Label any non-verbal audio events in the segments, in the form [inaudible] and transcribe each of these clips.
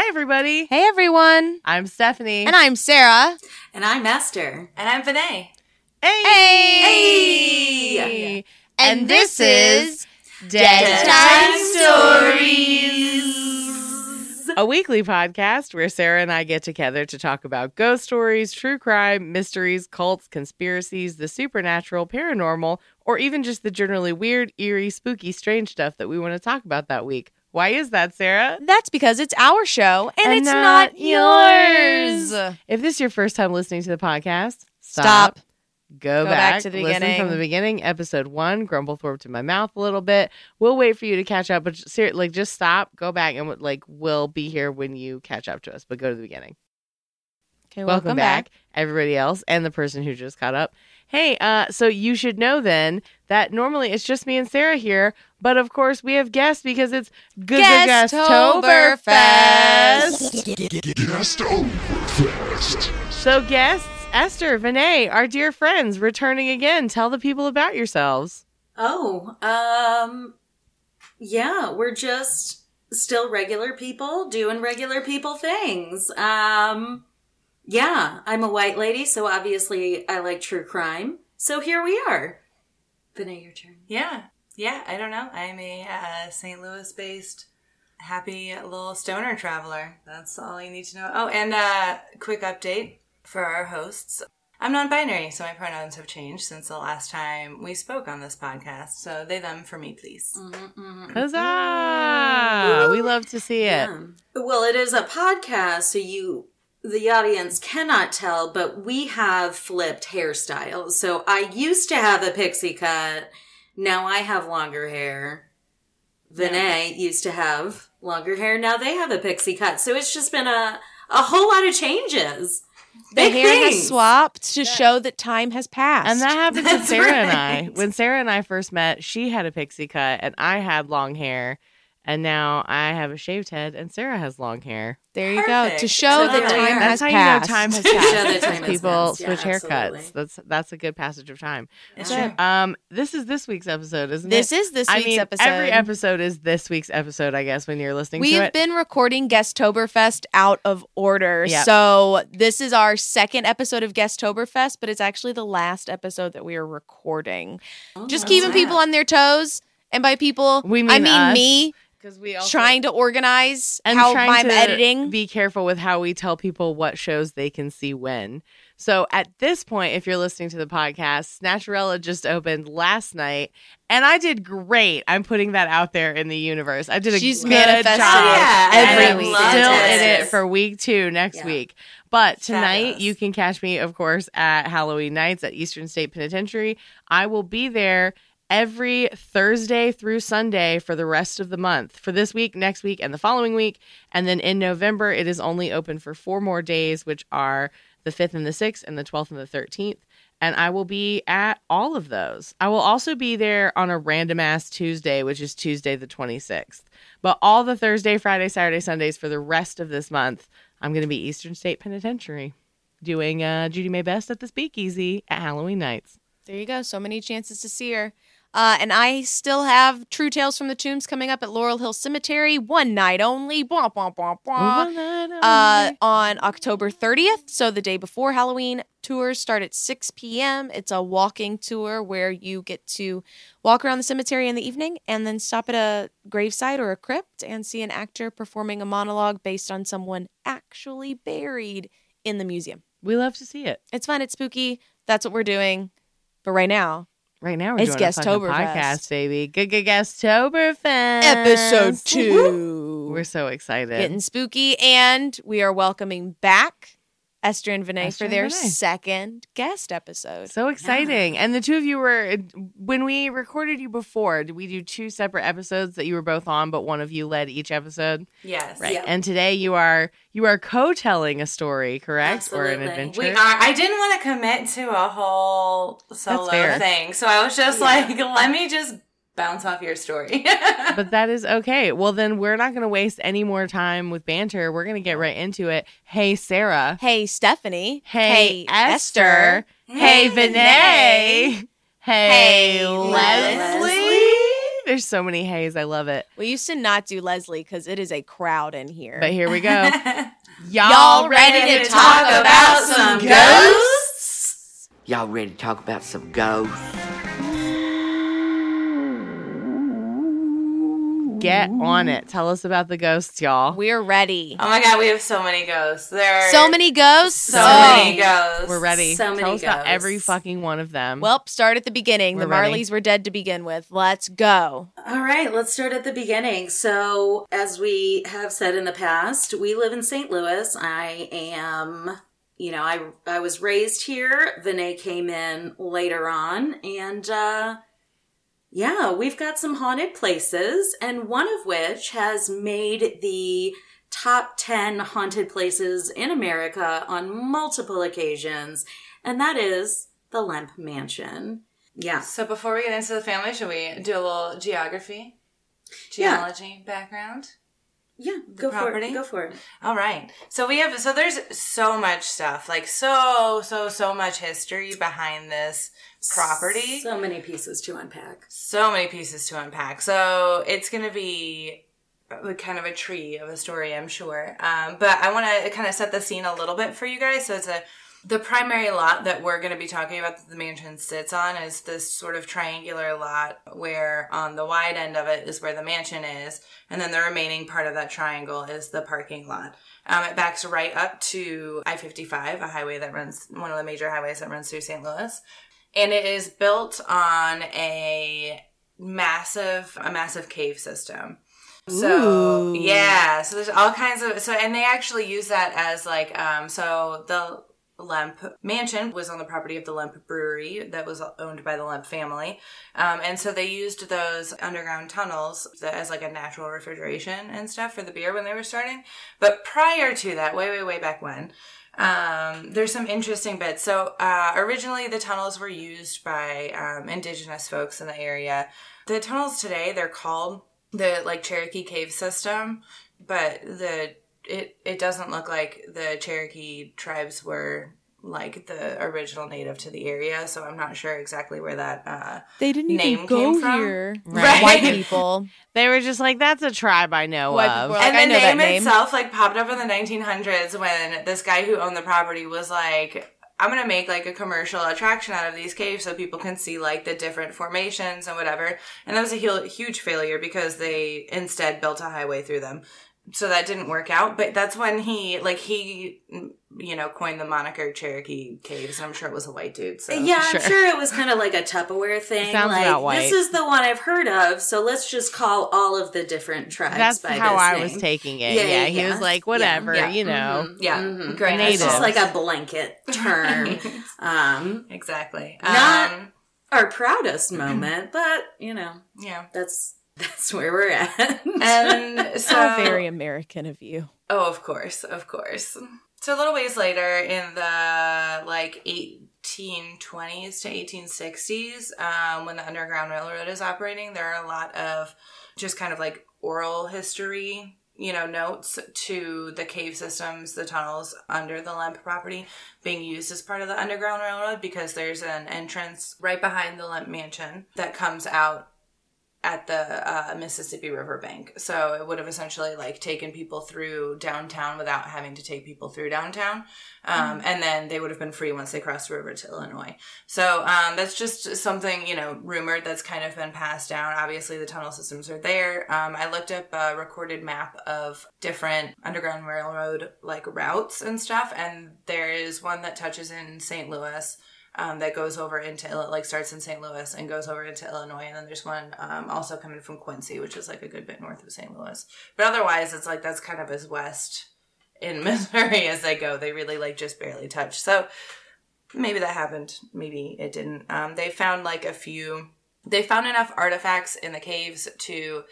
scary girl. Hi, everybody. Hey everyone. I'm Stephanie. And I'm Sarah. And I'm Esther. And I'm Vinay. Hey! Hey! hey. And this is Dead Time Stories. A weekly podcast where Sarah and I get together to talk about ghost stories, true crime, mysteries, cults, conspiracies, the supernatural, paranormal, or even just the generally weird, eerie, spooky, strange stuff that we want to talk about that week. Why is that, Sarah? That's because it's our show and, And it's not not, yours. If this is your first time listening to the podcast, Stop. Go, Go back, back to the listen beginning. from the beginning, episode one. Grumblethorpe to my mouth a little bit. We'll wait for you to catch up, but ser- like just stop, go back, and like we'll be here when you catch up to us. But go to the beginning. Okay, welcome, back, everybody else, and the person who just caught up. Hey, uh, so you should know then that normally it's just me and Sarah here, but of course we have guests because it's Gustoberfest. Guesttoberfest. Gustoberfest. So guests, Esther, Vinay, our dear friends, returning again. Tell the people about yourselves. Oh, um, yeah, we're just still regular people doing regular people things. Um, yeah, I'm a white lady, so obviously I like true crime. So here we are. Vinay, your turn. Yeah. Yeah, I don't know. I'm a uh, St. Louis based happy little stoner traveler. That's all you need to know. Oh, and uh, quick update for our hosts. I'm non binary, so my pronouns have changed since the last time we spoke on this podcast. So they, them for me, please. Huzzah! We love to see it. Yeah. Well, it is a podcast, so you, the audience cannot tell, but we have flipped hairstyles. So I used to have a pixie cut. Now I have longer hair. Vinay used to have longer hair. Now they have a pixie cut. So it's just been a, a whole lot of changes. The Big hair things. has swapped to show that time has passed. And that happened to [laughs] That's Sarah and I. When Sarah and I first met, she had a pixie cut and I had long hair. And now I have a shaved head and Sarah has long hair. there you go. To show So that there time are. has That's how passed. you know time has [laughs] Show passed. that time as has people passed. Yeah, switch haircuts. That's that's a good passage of time. It's Yeah. true. Um, this is this week's episode, isn't it? This it? is this I week's mean, episode. every episode is this week's episode. I guess when you're listening to We've been recording Guesttoberfest out of order. Yep. So this is our second episode of Guesttoberfest, but it's actually the last episode that we are recording. Just Oh, keeping wow. people on their toes. And by people, We I mean mean us. me because we also trying to organize and how trying I'm to editing. Be careful with how we tell people what shows they can see when. So at this point, if you're listening to the podcast, Snatcherella just opened last night, and I did great. I'm putting that out there in the universe. I did a She's good manifesting oh, job. it And every I'm week. Still Loved in it. it for week two next Yeah. week. But tonight, Fabulous. you can catch me, of course, at Halloween nights at Eastern State Penitentiary. I will be there every Thursday through Sunday for the rest of the month. For this week, next week, and the following week. And then in November, it is only open for four more days, which are the 5th and the 6th, and the 12th and the 13th. And I will be at all of those. I will also be there on a random ass Tuesday, which is Tuesday the 26th. But all the Thursday, Friday, Saturday, Sundays for the rest of this month, I'm going to be Eastern State Penitentiary doing uh, Judy May Best at the Speakeasy at Halloween nights. There you go. So many chances to see her. Uh, and I still have True Tales from the Tombs coming up at Laurel Hill Cemetery, one night only. Bwah, bwah, bwah, bwah. Uh, on October 30th, so the day before Halloween. Tours start at 6 p.m. It's a walking tour where you get to walk around the cemetery in the evening and then stop at a gravesite or a crypt and see an actor performing a monologue based on someone actually buried in the museum. we love to see it. It's fun, it's spooky. That's what we're doing. But right now, Right now, we're It's doing a podcast, baby. Good, good Guesttoberfest. episode two. We're so excited. getting spooky, and we are welcoming back Esther and Vinay Esther for and their Vinay. second guest episode. So exciting. And the two of you were, when we recorded you before, did we do two separate episodes that you were both on, but one of you led each episode? Yes. Right. Yeah. And today you are, you are co-telling a story, correct? Or an adventure? We are. I didn't want to commit to a whole solo thing, so I was just Yeah. like, [laughs] let me just bounce off your story. [laughs] but that is okay. Well, then we're not going to waste any more time with banter. We're going to get right into it. Hey, Sarah. Hey, Stephanie. Hey, Esther. Hey, Hey, Vinay. Hey, Hey, Leslie. Leslie. There's so many hays. I love it. We used to not do Leslie because it is a crowd in here. But here we go. [laughs] Y'all ready to talk about some ghosts? Y'all ready to talk about some ghosts? Get on it. Tell us about the ghosts, y'all. We're ready. Oh my god, we have so many ghosts. There are So many ghosts. so Oh. many ghosts. We're ready. So many Tell us about every fucking one of them. Well, start at the beginning. We're the ready. Marleys were dead to begin with. Let's go. All right, let's start at the beginning. So, as we have said in the past, we live in St. Louis. I am, you know, I I was raised here. Vinay came in later on, and uh yeah, we've got some haunted places, and one of which has made the top 10 haunted places in America on multiple occasions, and that is the Lemp Mansion. Yeah. So before we get into the family, should we do a little geography, Yeah. geology background? Yeah, go for it. Go for it. All right. So we have so there's so much stuff, like so so so much history behind this property. So many pieces to unpack. so many pieces to unpack. So it's going to be kind of a tree of a story, I'm sure. Um, but I want to kind of set the scene a little bit for you guys. So it's a the primary lot that we're going to be talking about that the mansion sits on is this sort of triangular lot where on the wide end of it is where the mansion is and then the remaining part of that triangle is the parking lot. Um, it backs right up to i-55 a highway that runs one of the major highways that runs through st louis. And it is built on a massive a massive cave system. So Ooh. yeah so there's all kinds of so and they actually use that as like um so the Lemp mansion was on the property of the Lemp brewery that was owned by the Lemp family. Um, and so they used those underground tunnels as like a natural refrigeration and stuff for the beer when they were starting. But prior to that, way, way, way back when, um, there's some interesting bits. So uh, originally, the tunnels were used by um, indigenous folks in the area. The tunnels today, they're called the like Cherokee Cave System, but the it it doesn't look like the Cherokee tribes were like the original native to the area, so I'm not sure exactly where that uh They didn't Name even go came from? here. Right. White people. [laughs] They were just like, that's a tribe I know White of. like, and I the know that name, name. itself like popped up in the 1900s when this guy who owned the property was like i'm gonna make like a commercial attraction out of these caves so people can see like the different formations and whatever and that was a huge failure because they instead built a highway through them so that didn't work out but that's when he like he you know coined the moniker cherokee caves and i'm sure it was a white dude so Yeah, Sure. I'm sure it was kind of like a Tupperware thing. Sounds like about white. this is the one I've heard of, so let's just call all of the different tribes. That's by how this I name. was taking it. Yeah, Yeah, yeah, he was like, whatever, Yeah, you know. Mhm, yeah mhm. great Native. It's just like a blanket term. [laughs] um, exactly Not- um, our proudest moment, but you know yeah that's that's where we're at. and [laughs] so How very American of you. Oh, of course, of course. So a little ways later, in the like 1820s to 1860s, um, when the Underground Railroad is operating, there are a lot of just kind of like oral history, you know, notes to the cave systems, the tunnels under the Lemp property being used as part of the Underground Railroad because there's an entrance right behind the Lemp mansion that comes out at the uh, Mississippi River bank. So it would have essentially like taken people through downtown without having to take people through downtown. Um, And then they would have been free once they crossed the river to Illinois. So um, that's just something, you know, rumored that's kind of been passed down. Obviously, the tunnel systems are there. Um, I looked up a recorded map of different Underground Railroad like routes and stuff. And there is one that touches in St. Louis um, that goes over into like starts in St. Louis and goes over into Illinois, and then there's one um, also coming from Quincy, which is like a good bit north of St. Louis. But otherwise, it's like that's kind of as west in [laughs] Missouri as they go. They really like just barely touch. So maybe that happened, maybe it didn't. Um, they found like a few. They found enough artifacts in the caves to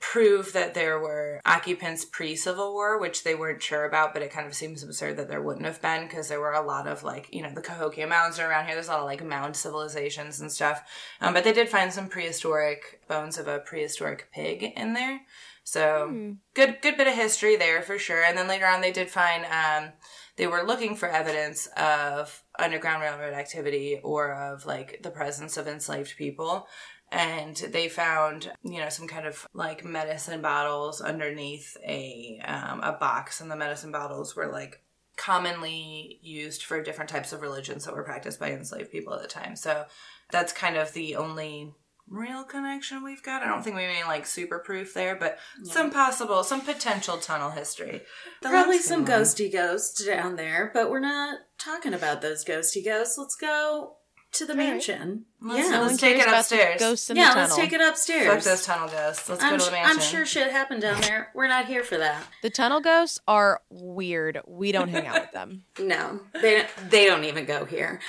prove that there were occupants pre Civil War, which they weren't sure about, but it kind of seems absurd that there wouldn't have been because there were a lot of like, you know, the Cahokia Mounds are around here. There's a lot of like mound civilizations and stuff. Um, but they did find some prehistoric bones of a prehistoric pig in there. So good, good bit of history there for sure. And then later on, they did find um, they were looking for evidence of Underground Railroad activity or of like the presence of enslaved people. And they found you know some kind of like medicine bottles underneath a um, a box, and the medicine bottles were like commonly used for different types of religions that were practiced by enslaved people at the time. So that's kind of the only real connection we've got. I don't think we have any like super proof there, but some possible, some potential tunnel history. Probably some ghosty ghosts down there, but we're not talking about those ghosty ghosts. Let's go to the mansion. Let's- yeah, let's let's, take it about the upstairs. Ghosts in yeah, the tunnel. let's take it upstairs. Fuck those tunnel ghosts. Let's I'm, go to the mansion. I'm sure shit happened down there. We're not here for that. The tunnel ghosts are weird. We don't hang out with them. [laughs] No, they they don't even go here.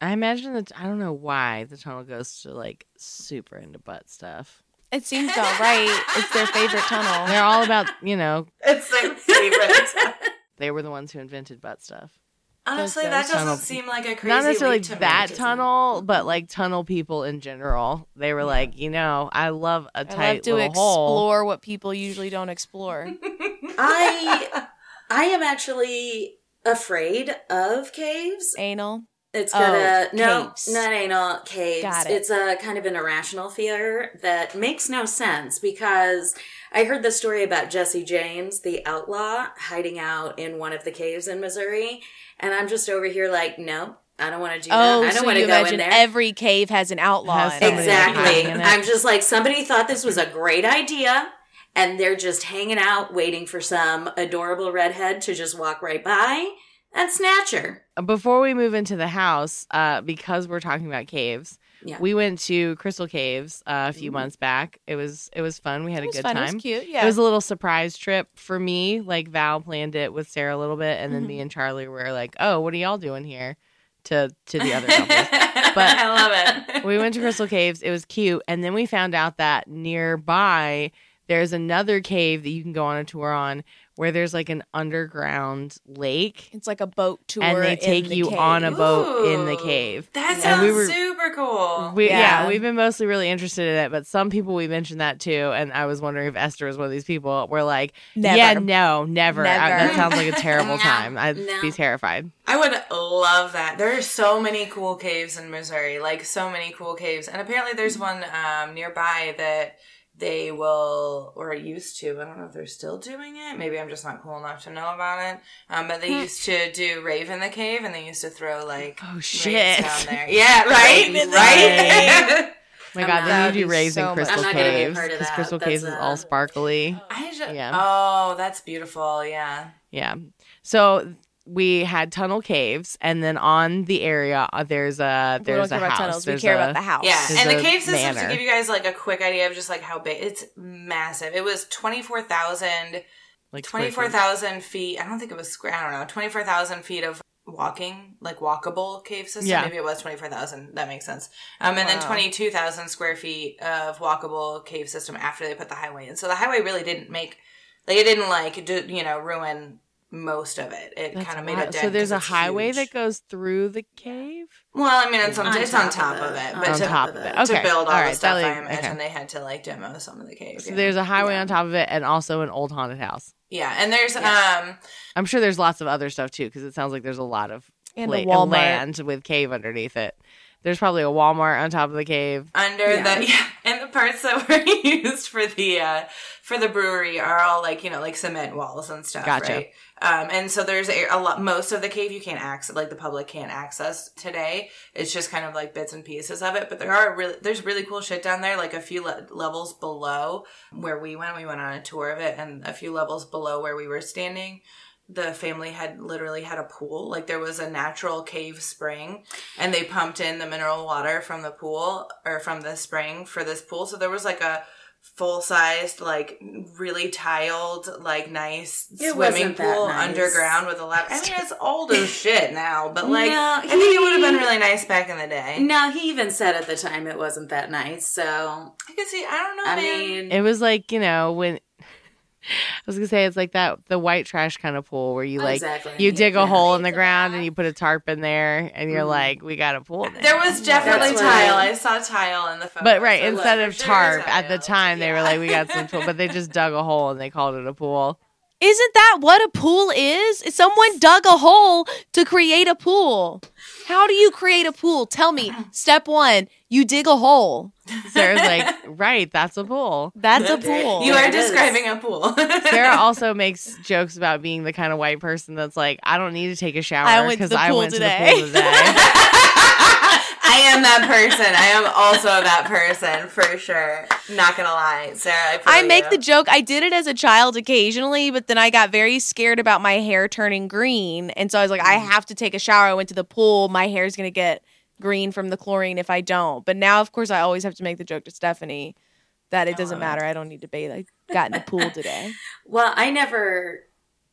I imagine that I don't know why the tunnel ghosts are like super into butt stuff. [laughs] It seems all right. It's their favorite tunnel. They're all about, you know, [laughs] It's their favorite. they were the ones who invented butt stuff. Honestly, that doesn't Tunnel- seem like a crazy. Thing. Not necessarily leap to that make. tunnel, but like tunnel people in general. They were like, you know, I love a I tight love to little hole. explore what people usually don't explore. [laughs] I [laughs] I am actually afraid of caves. Anal. It's Oh, got a no, caves. not anal caves. Got it. It's a kind of an irrational fear that makes no sense because I heard the story about Jesse James, the outlaw, hiding out in one of the caves in Missouri, and I'm just over here like, no, I don't want to do Oh, that. I don't so want to go in imagine there. every cave has an outlaw. Has in Exactly. in it. I'm just like somebody thought this was a great idea and they're just hanging out waiting for some adorable redhead to just walk right by and snatch her. Before we move into the house, uh, because we're talking about caves, Yeah. we went to Crystal Caves uh, a few months back. It was it was fun. We had a good fun. time. It was cute. Yeah. It was a little surprise trip for me. Like Val planned it with Sarah a little bit, and then Mm-hmm. me and Charlie were like, "Oh, what are y'all doing here?" To to the other [laughs] couples. but I love it. we went to Crystal Caves. It was cute, and then we found out that nearby there's another cave that you can go on a tour on, where there's like an underground lake, it's like a boat tour. and they in take the you cave. on a boat in the Ooh. cave. That And sounds we were- super cool. We, yeah. Yeah. we've been mostly really interested in it, but some people we mentioned that too, and I was wondering if Esther was one of these people. We're like, Never. yeah, no, never. I- Never. that sounds like a terrible [laughs] No, time. I'd no. be terrified. I would love that. There are so many cool caves in Missouri, like so many cool caves, and apparently there's one um, nearby that they will or used to. I don't know if they're still doing it. Maybe I'm just not cool enough to know about it. Um, but they used to do rave in the cave, and they used to throw like Oh shit! down there. [laughs] Yeah, right, Rave in the right. [laughs] my God, not- they need be you so in Crystal I'm not gonna be a Caves because. Crystal That's, Caves is all sparkly. I just, Yeah. Oh, that's beautiful. Yeah. Yeah. So we had tunnel caves, and then on the area uh, there's a We there's don't care a about house. tunnels. We care a- about the house. Yeah, There's and the cave system to give you guys like a quick idea of just like how big it's massive. It was twenty four thousand like 24,000 feet. I don't think it was square. I don't know. 24,000 feet of walking, like walkable cave system. Yeah. Maybe it was 24,000. That makes sense. Um, and then Wow. 22,000 square feet of walkable cave system after they put the highway in. So the highway really didn't make, like, it didn't, like, do, you know, ruin most of it. It kind of made wild. a dent. So there's a highway huge. that goes through the cave. Well, I mean, it's on, On it's top on of top it. of it. But on to, top of it. to build all All the stuff, I imagine okay. they had to, like, demo some of the cave. So yeah. there's a highway Yeah. on top of it, and also an old haunted house. Yeah, and there's, Yes. um, I'm sure there's lots of other stuff too, because it sounds like there's a lot of And la- a Walmart. land with cave underneath it. There's probably a Walmart on top of the cave. under Yeah. the [laughs] yeah and the parts that [laughs] were used for the uh for the brewery are all like you know like cement walls and stuff Gotcha. right um and so there's a, a lot most of the cave you can't access like the public can't access today it's just kind of like bits and pieces of it but there are really there's really cool shit down there like a few le- levels below where we went we went on a tour of it and a few levels below where we were standing the family had literally had a pool. Like there was a natural cave spring and they pumped in the mineral water from the pool or from the spring for this pool. So there was like a full sized, like really tiled, like nice It swimming pool nice. underground with a lab. I mean, it's old as [laughs] shit now, but like, No, I think it would have been really nice back in the day. No, he even said at the time it wasn't that nice. So I could see, I don't know, I man. mean, It was like you know when I was gonna say it's like that the white trash kind of pool where you like Exactly. you dig a hole in the ground and you put a tarp in there and you're Mhm. like we got a pool. now. there was definitely That's tile. I- I saw tile in the photo. But right, so instead look, of for sure tarp, at the tile. time they were like, "We got some pool," but they just dug a hole and they called it a pool. Isn't that what a pool is? Someone dug a hole to create a pool. How do you create a pool? Tell me. [clears throat] Step one, you dig a hole. Sarah's like, right, that's a pool. That's a pool. You are it is. describing a pool. [laughs] Sarah also makes jokes about being the kind of white person that's like, I don't need to take a shower I went to because the I pool went today." to the pool today. [laughs] [laughs] I am that person. I am also that person for sure. Not gonna lie, Sarah. I, I make you. the joke. I did it as a child occasionally, but then I got very scared about my hair turning green. And so I was like, I Mm. have to take a shower. I went to the pool. My hair's going to get green from the chlorine if I don't. But now, of course, I always have to make the joke to Stephanie that it doesn't matter. I don't need to bathe. I got in the pool today. [laughs] Well, I never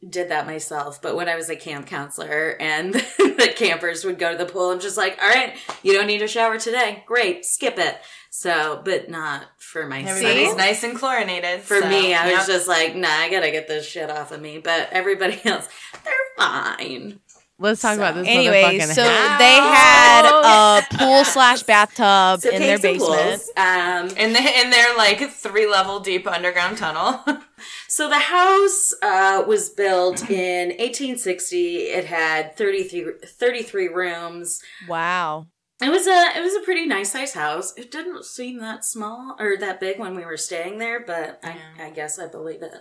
did that myself, but when I was a camp counselor and [laughs] the campers would go to the pool, I'm just like, all right, you don't need a shower today. Great, skip it. So, but not for myself. Everybody's nice and chlorinated. For so, me, I yep. was just like, nah, I gotta get this shit off of me. But everybody [laughs] else, they're fine. Let's talk about this. Anyway, so house. they had a [laughs] pool slash bathtub So in their pigs and basement. pools. Um, in the in their like three level deep underground tunnel. [laughs] So the house uh, was built in 1860. It had 33, 33 rooms. Wow. It was a it was a pretty nice size house. It didn't seem that small or that big when we were staying there, but I, I guess I believe it.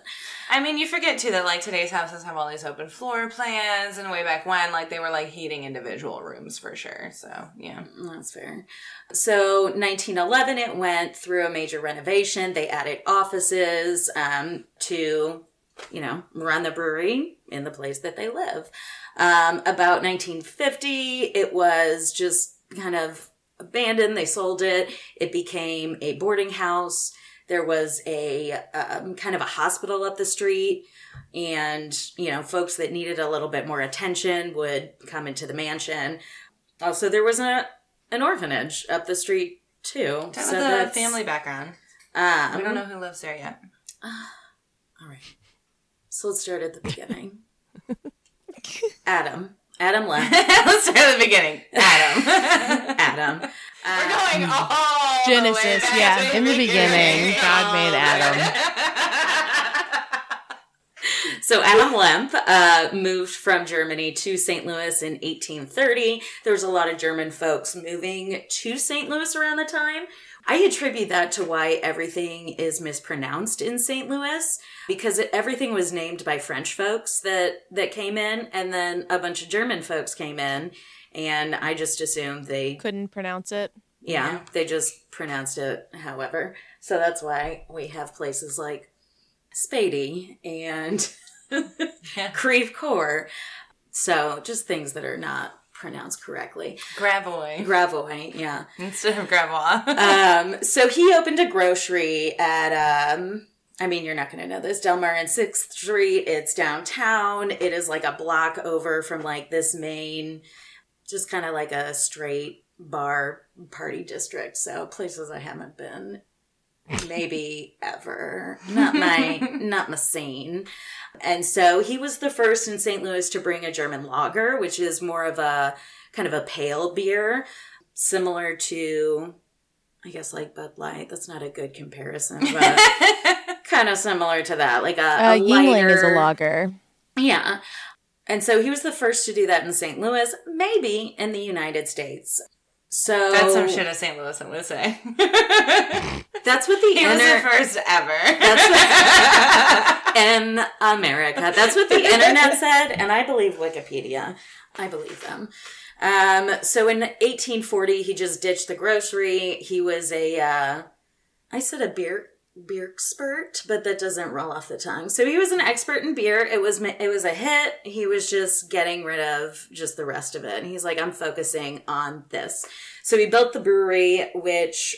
I mean, you forget too that like today's houses have all these open floor plans, and way back when, like they were like heating individual rooms for sure. So yeah, That's fair. So 1911, it went through a major renovation. They added offices um, to, you know, run the brewery in the place that they live. Um, about 1950, it was just kind of abandoned. They sold it. It became a boarding house. There was a um, kind of a hospital up the street, and you know, folks that needed a little bit more attention would come into the mansion. Also, there was a an orphanage up the street too. Tell so the that's family background. Um, We don't know who lives there yet. [sighs] All right. So let's start at the beginning. [laughs] Adam. Adam left. Let's start at the beginning. Adam. [laughs] Adam. We're going all the way Genesis, back yeah. In the beginning, [laughs] God made Adam. So Adam Lemp uh, moved from Germany to St. Louis in 1830. There was a lot of German folks moving to St. Louis around the time. I attribute that to why everything is mispronounced in St. Louis because it, everything was named by French folks that that came in, and then a bunch of German folks came in, and I just assumed they Couldn't pronounce it. yeah, they just pronounced it however. So that's why we have places like Spady and [laughs] Creve Coeur. So just things that are not pronounced correctly. Gravois Gravois, yeah. instead of Gravois. [laughs] Um, so he opened a grocery at, um, I mean, you're not going to know this, Delmar and 6th Street. It's downtown. It is like a block over from like this main, just kind of like a straight bar party district. So places I haven't been maybe ever. Not my, [laughs] not my scene. And so he was the first in St. Louis to bring a German lager, which is more of a kind of a pale beer, similar to, I guess, like Bud Light. That's not a good comparison, but [laughs] kind of similar to that. Like a, Uh, a Yuengling is a lighter- lager. Yeah. And so he was the first to do that in St. Louis, maybe in the United States. So That's some shit of St. Louis, I'm gonna say. [laughs] That's what the he was the first ever. That's [laughs] in America. That's what the internet said, and I believe Wikipedia. I believe them. Um, so in 1840, he just ditched the grocery. He was a, uh, I said a beer beer expert, but that doesn't roll off the tongue. So he was an expert in beer. It was it was a hit. He was just getting rid of just the rest of it. And he's like, I'm focusing on this. So he built the brewery, which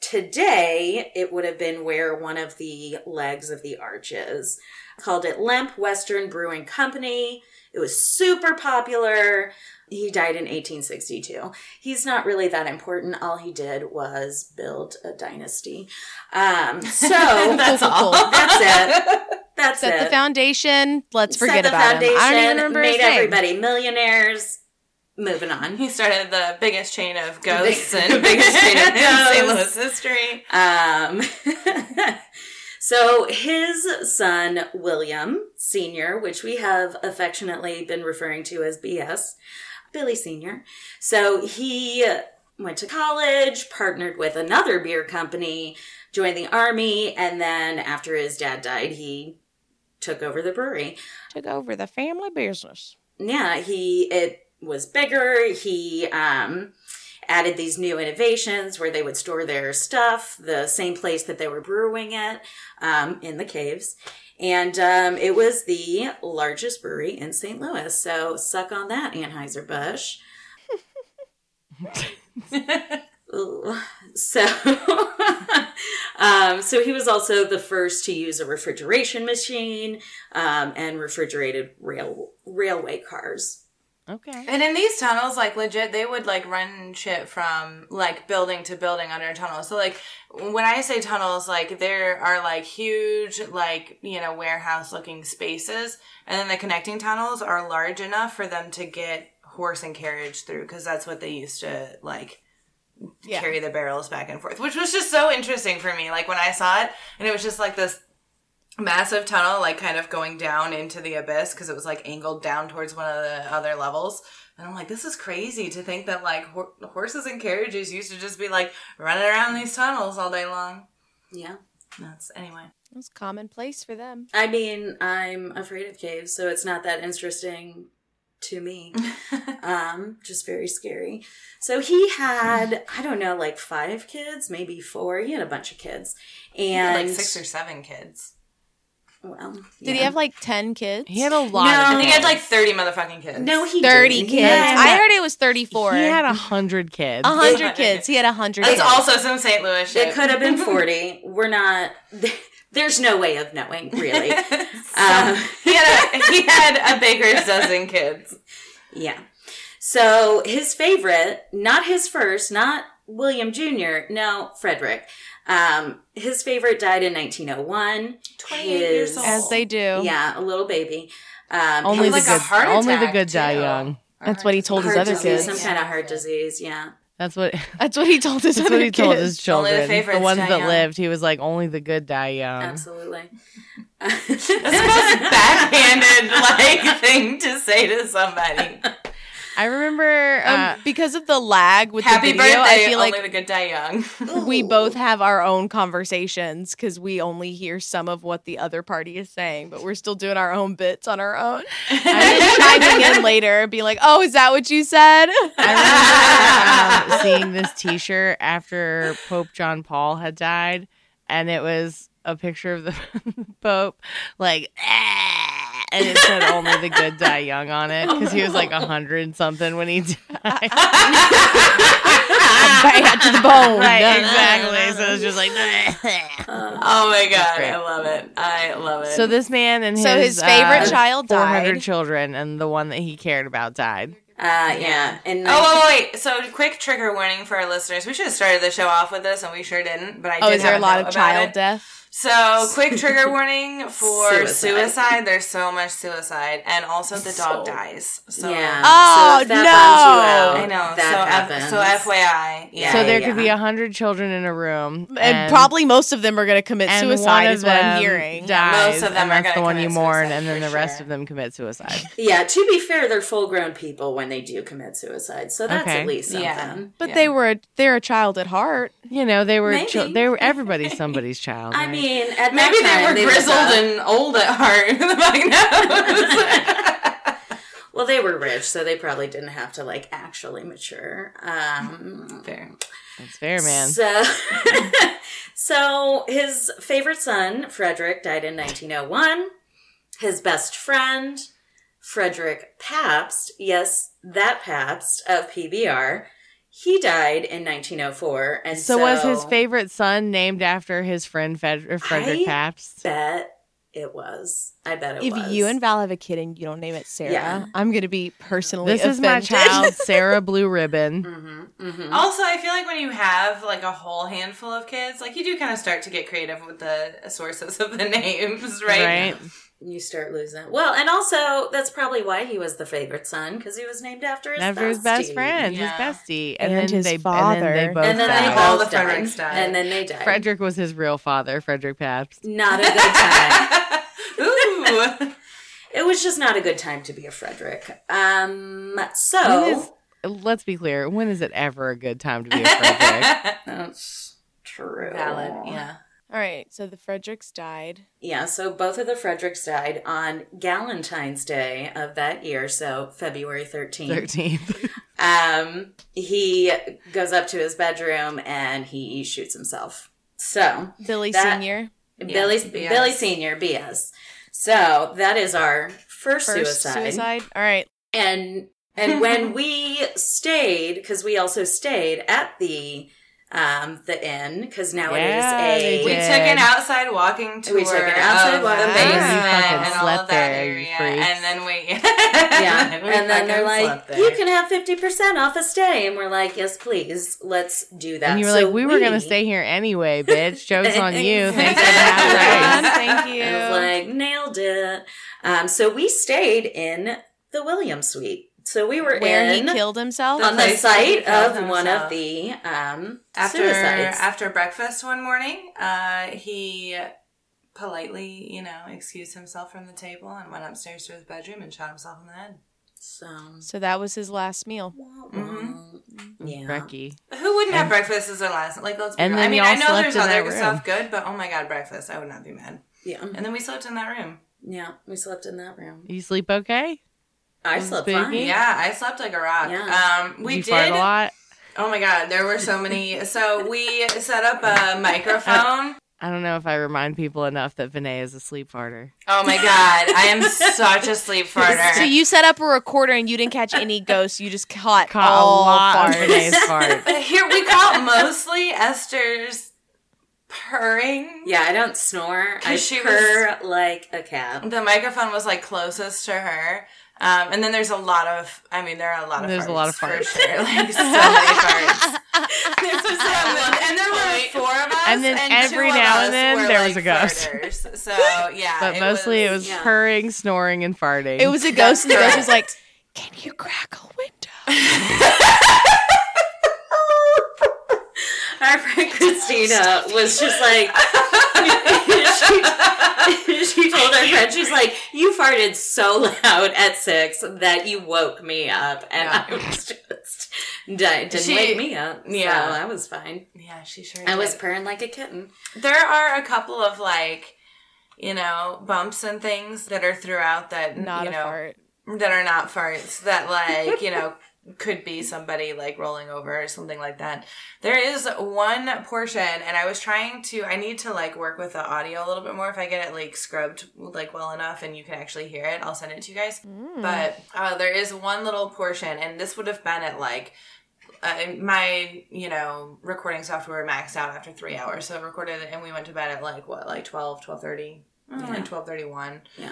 today it would have been where one of the legs of the arch is. Called it Lemp Western Brewing Company. It was super popular. He died in 1862. He's not really that important. All he did was build a dynasty. Um, so [laughs] That's Cool, [laughs] cool, all. that's it. That's Set it. the foundation. Let's Set forget the about him. I don't even remember made his name. everybody millionaires. Moving on. He started the biggest chain of ghosts big- and the biggest chain of in [laughs] St. ghosts. Louis history. Um, So his son, William Sr., which we have affectionately been referring to as BS, Billy Sr. So he went to college, partnered with another beer company, joined the army, and then after his dad died, he took over the brewery. Took over the family business. Yeah, he it was bigger. He um added these new innovations where they would store their stuff, the same place that they were brewing it, um, in the caves. And um, it was the largest brewery in St. Louis. So suck on that, Anheuser-Busch. [laughs] So, [laughs] um, so he was also the first to use a refrigeration machine um, and refrigerated rail railway cars. Okay. And in these tunnels, like legit, they would like run shit from like building to building under tunnels. So like when I say tunnels, like there are like huge, like, you know, warehouse looking spaces. And then the connecting tunnels are large enough for them to get horse and carriage through because that's what they used to like Yeah. carry the barrels back and forth, which was just so interesting for me. Like when I saw it, and it was just like this massive tunnel, like kind of going down into the abyss because it was like angled down towards one of the other levels. And I'm like, this is crazy to think that like hor- horses and carriages used to just be like running around these tunnels all day long. Yeah. That's anyway. It's commonplace for them. I mean, I'm afraid of caves, so it's not that interesting to me. [laughs] um, just very scary. So he had, I don't know, like five kids, maybe four. He had a bunch of kids. And like six or seven kids. Well, Did yeah. he have like 10 kids? He had a lot. No. of I think he had like 30 motherfucking kids. No, he 30 didn't. kids. He had- I heard it was 34. He had a hundred kids. A hundred kids. He had a hundred That's kids. also some St. Louis shit. It could have been 40. [laughs] We're not, [laughs] there's no way of knowing, really. [laughs] So, Um, he had a he had a baker's dozen kids. Yeah. So his favorite, not his first, not William Jr., no, Frederick. Um, his favorite died in 1901. 28 years old. As they do. Yeah, a little baby. Um, only like the a good. heart only the good die too. young. That's what he told his heart other disease, kids. some kind of heart disease. Yeah. That's what. [laughs] That's what he told his That's other what he told kids. his Only the children. The, ones die that young. lived, he was like, only the good die young. Absolutely. [laughs] That's the most backhanded like thing to say to somebody. [laughs] I remember. Uh, Um, because of the lag with Happy the video, birthday, I feel only like the good die young. [laughs] we both have our own conversations because we only hear some of what the other party is saying, but we're still doing our own bits on our own. And I'm chiming in later and be like, "Oh, is that what you said?" I remember um, seeing this T-shirt after Pope John Paul had died, and it was a picture of the [laughs] Pope, like, "Ah," and it said "Only the good die young" on it because he was like a hundred something when he [laughs] died. [laughs] Bad to the bone. right, exactly. So it's just like. [laughs] oh my god. I love it. I love it. So this man and his, So his favorite uh, child 400 died. children, and the one that he cared about died. Uh, yeah. And Oh wait, wait! So, quick trigger warning for our listeners. We should have started the show off with this, and we sure didn't. But I Oh, did is there have a lot of child it. death? So, quick trigger [laughs] warning for Suicide. suicide. There's so much suicide, and also the dog So- dies. So, yeah. Uh, oh, so that no. you out, I know. That so, F- so FYI, yeah. so there yeah. could be a hundred children in a room, And, probably most of them are going to commit and suicide, one is of what I'm hearing. Dies, Most of them and are that's the gonna one you mourn, and then for the rest of them commit suicide. [laughs] Yeah, to be fair, they're full grown people when they do commit suicide. So that's Okay. at least something. Yeah. But Yeah. they were a, they're a child at heart. You know, they were Maybe. chil- they were [laughs] everybody's somebody's child. I right? Mean, at Maybe they were grizzled uh, and old at heart. Well, they were rich, so they probably didn't have to like actually mature. Um, Fair. that's fair, man. So, [laughs] so his favorite son, Frederick, died in 1901. His best friend, Frederick Pabst, yes, that Pabst of PBR, he died in 1904. And So, so, was his favorite son named after his friend Fed- or Frederick I Pabst? Bet it was. I bet it was. If was. you and Val have a kid and you don't name it Sarah, Yeah. I'm going to be personally This is my child, [laughs] Sarah Blue Ribbon. hmm hmm Also, I feel like when you have like a whole handful of kids, like you do kind of start to get creative with the sources of the [laughs] names, right? Right. You start losing. Well, and also that's probably why he was the favorite son because he was named after his After his best friend, Yeah. his bestie, And then his they father. and then they both And then died. they All the died. Fredericks died. And then they died. Frederick was his real father, Frederick Pabst. Not a good time. [laughs] Ooh. it was just not a good time to be a Frederick. Um. So is- let's be clear. When is it ever a good time to be a Frederick? [laughs] that's true. Valid. Yeah. All right, so the Fredericks died. Yeah, so both of the Fredericks died on Galentine's Day of that year, so February 13th. Thirteenth. [laughs] Um, he goes up to his bedroom and he shoots himself. So, Billy That- Senior. Billy BS. Billy Senior BS. So, that is our first, First suicide. suicide. All right. And and when [laughs] we stayed cuz we also stayed at the um the inn cuz now Yeah, it they is a We took an outside walking tour. We took an outside of walking the tour. basement You fucking and all slept of that there, area, and then we [laughs] yeah. we and then they're like, there. you can have 50% off a stay. And we're like, yes, please, let's do that. and you were So like, "We were gonna stay here anyway, bitch. [laughs] Joke's on you. Thanks for the Exactly. price." Thank you. I was like, nailed it. Um, so we stayed in the Williams suite. So we were Where he killed himself. on the place site killed of one of the um, after suicides. after breakfast one morning, uh, he politely, you know, excused himself from the table and went upstairs to his bedroom and shot himself in the head. so, so that was his last meal. Mm-hmm. yeah. Becky. Who wouldn't have breakfast as their last? Like, let's be And real. I mean, I know there's other room. stuff good, but oh my god, breakfast! I would not be mad. Yeah. And then we slept in that room. Yeah. We slept in that room. You sleep okay? I slept Biggie? fine. Yeah, I slept like a rock. Yeah. Um, we you did. fart a lot. Oh my god, there were so many. So we set up a [laughs] microphone. I don't know if I remind people enough that Vinay is a sleep farter. Oh my god, I am such a sleep [laughs] farter. So you set up a recorder and you didn't catch any ghosts. You just caught, Caught all a lot of farts. Vinay's [laughs] fart. But here we caught mostly Esther's purring. Yeah, I don't snore. I 'Cause she purr like a cat. The microphone was like closest to her. Um, and then there's a lot of, I mean, there are a lot of There's farts. a lot of For sure. [laughs] Like, so many farts. [laughs] and, and there were four of us. And then every two now and then were, there like, was a ghost. farters. So, [laughs] yeah. But mostly it was yeah. purring, snoring, and farting. It was a ghost, and the ghost was like, "Can you crack a window?" Our friend Christina was just like, she, she told our friend, she's like, you farted so loud at six that you woke me up. And Yeah. I was just, didn't She- wake me up. yeah. So I was fine. Yeah, she sure I was purring like a kitten. There are a couple of, like, you know, bumps and things that are throughout that, Not you know, fart. that are not farts that like you know could be somebody like rolling over or something like that. There is one portion and i was trying to i need to like work with the audio a little bit more if i get it like scrubbed like well enough and you can actually hear it i'll send it to you guys. But uh, there is one little portion and this would have been at like uh, my you know recording software maxed out after three hours. So it recorded it and we went to bed at like what like 12 12 30 like 12 31 Yeah.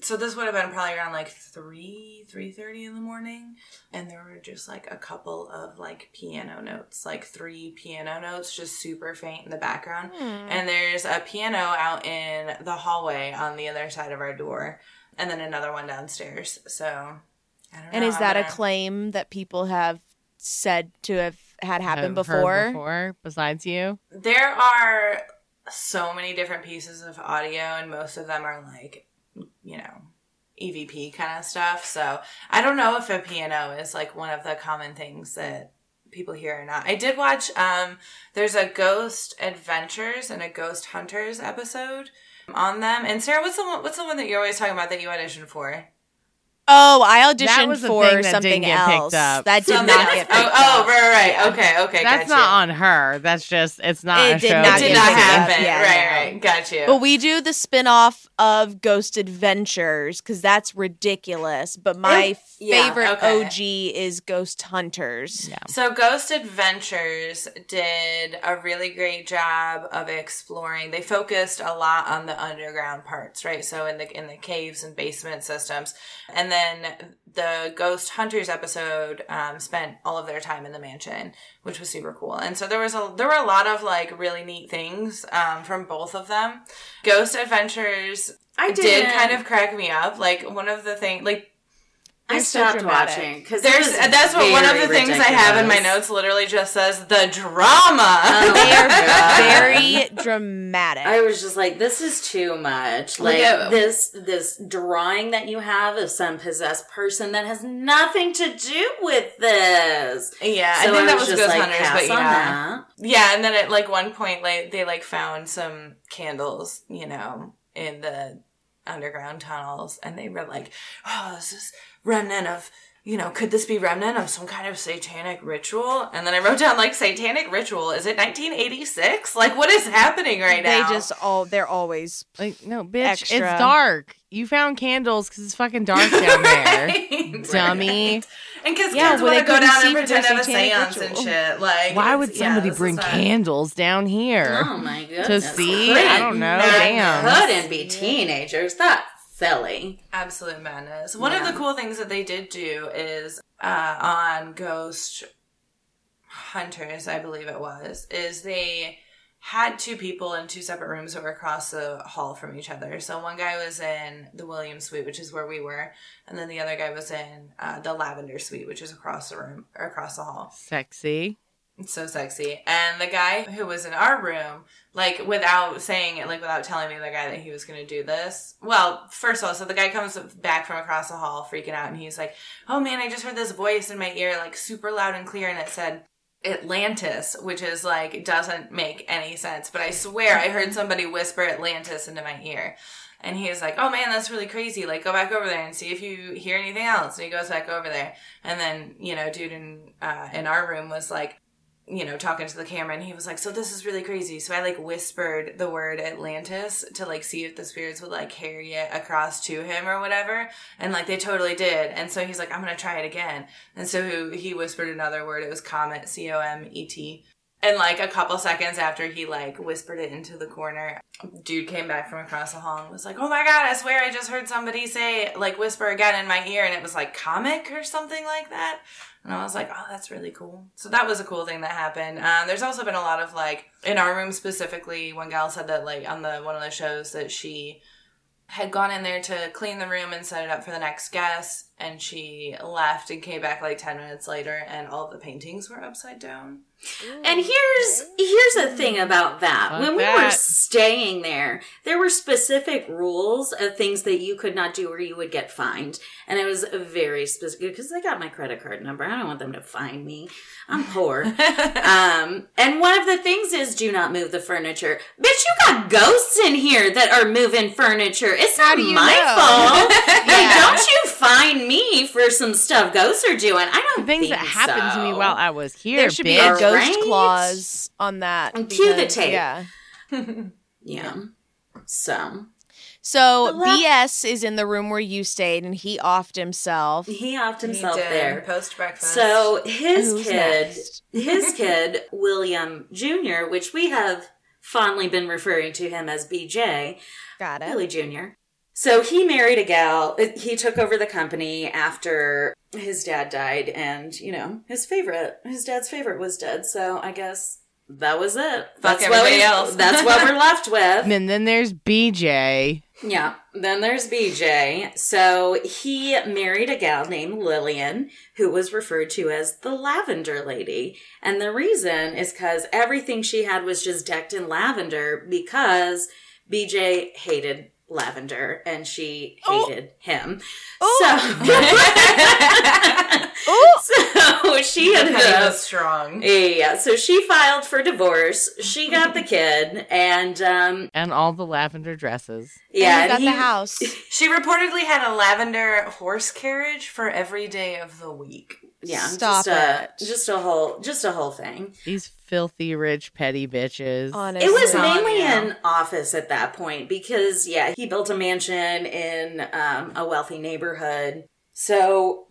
So this would have been probably around like 3 3.30 in the morning and there were just like a couple of like piano notes like three piano notes just super faint in the background hmm. and there's a piano out in the hallway on the other side of our door and then another one downstairs so I don't And know, is I'm that a gonna- claim that people have said to have had happened Have before? before, besides you. there are so many different pieces of audio and most of them are like you know evp kind of stuff. So i don't know if a piano is like one of the common things that people hear or not. I did watch um there's a ghost adventures and a ghost hunters episode on them. And sarah what's the one what's the one that you're always talking about that you auditioned for Oh, I auditioned That was for thing that something didn't get picked else. up. That did Something not else. get oh, picked oh, oh up. right right right. okay okay That's got not on her. That's just it's not It a did show. not it did not happen Yeah, right right got you But we do the spin-off of Ghost Adventures because that's ridiculous. But my yeah, favorite okay. OG is Ghost Hunters. Yeah. So Ghost Adventures did a really great job of exploring. They focused a lot on the underground parts, right? So in the in the caves and basement systems, and then the Ghost Hunters episode um, spent all of their time in the mansion, which was super cool. And so there was a there were a lot of like really neat things um, from both of them. Ghost Adventures I did did kind of crack me up. Like one of the things, like I They're so stopped dramatic. watching because there's that's what one of the things I have in my notes. Literally just says the drama. Uh, oh, They are [laughs] very dramatic. I was just like, this is too much. Like at- this this drawing that you have of some possessed person that has nothing to do with this. yeah, So I think that was just Ghost like, Hunters, but yeah. that. Yeah, and then at like one point, like they like found some candles, you know, in the underground tunnels, and they were like, "Oh, this is remnant of?" You know, could this be remnant of some kind of satanic ritual? And then I wrote down like satanic ritual. Is it 1986? Like, what is happening right they now? They just all they're always Like, no, bitch, Extra. it's dark. You found candles because it's fucking dark down [laughs] there. Right. Dummy. And because Yeah, kids well, they want to go down and pretend to have a seance ritual. and shit. Like, Why would somebody this bring is not- candles down here? Oh my goodness. To see? Couldn't- I don't know. that Damn. Couldn't be teenagers. That's silly. Absolute madness. One Yeah. of the cool things that they did do is uh, on Ghost Hunters, I believe it was, is they had two people in two separate rooms that were across the hall from each other. So one guy was in the Williams suite, which is where we were, and then the other guy was in uh, the Lavender suite, which is across the room or across the hall. Sexy. It's so sexy. And the guy who was in our room, like without saying it, like without telling me the guy that he was going to do this. Well, first of all, so the guy comes back from across the hall freaking out and he's like, "Oh man, I just heard this voice in my ear like super loud and clear and it said Atlantis, which is like doesn't make any sense, but I swear I heard somebody whisper Atlantis into my ear." And he was like, "Oh man, that's really crazy. Like, go back over there and see if you hear anything else." And he goes back over there, and then you know, dude in uh, in our room was like, you know, talking to the camera and he was like, So this is really crazy. So I like whispered the word Atlantis to like see if the spirits would like carry it across to him or whatever. And like they totally did. And so he's like, I'm gonna try it again. And so he whispered another word. It was comet, C O M E T. And like a couple seconds after he like whispered it into the corner, dude came back from across the hall and was like, "Oh my god, I swear I just heard somebody say like whisper again in my ear, and it was like comic or something like that." And I was like, "Oh, that's really cool." So that was a cool thing that happened. Um, there's also been a lot of like in our room specifically. One gal said that like on the one of the shows that she had gone in there to clean the room and set it up for the next guest, and she left and came back like ten minutes later, and all the paintings were upside down. And here's here's the thing about that. Fuck when we that. were staying there, there were specific rules of things that you could not do or you would get fined. And it was very specific because they got my credit card number. I don't want them to find me. I'm poor. [laughs] um, and one of the things is do not move the furniture. Bitch, you got ghosts in here that are moving furniture. It's not my know? fault. [laughs] Hey, Yeah. don't you find me for some stuff ghosts are doing. I don't Things think that happened to me while I was here, there should be a ghost Right? clause on that. And cue the tape. Yeah. [laughs] Yeah. So So The BS is in the room where you stayed, and he offed himself. he offed himself He did, there. post breakfast. So his Who's kid, next? [laughs] his kid William Jr., which we have fondly been referring to him as BJ, Got it. Billy Jr. So he married a gal. He took over the company after his dad died, and you know his favorite, his dad's favorite, was dead. So I guess that was it. Fuck that's everybody what we- else. [laughs] That's what we're left with. And then there's BJ. Yeah. Then there's BJ. So he married a gal named Lillian, who was referred to as the Lavender Lady. And the reason is because everything she had was just decked in lavender because BJ hated lavender and she Oh. hated him. Oh, So, [laughs] [laughs] so she the ended penny up was strong. yeah, so she filed for divorce. She got the [laughs] kid, and um, And all the lavender dresses. yeah, and you got he- the house. She reportedly had a lavender horse carriage for every day of the week. Yeah, Stop just a, it. just a whole, just a whole thing. These filthy rich petty bitches. Honestly, It was mainly you. an office at that point because, yeah, he built a mansion in um, a wealthy neighborhood. So,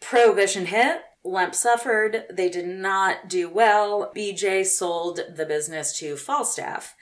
prohibition hit. Lemp suffered. They did not do well. BJ sold the business to Falstaff.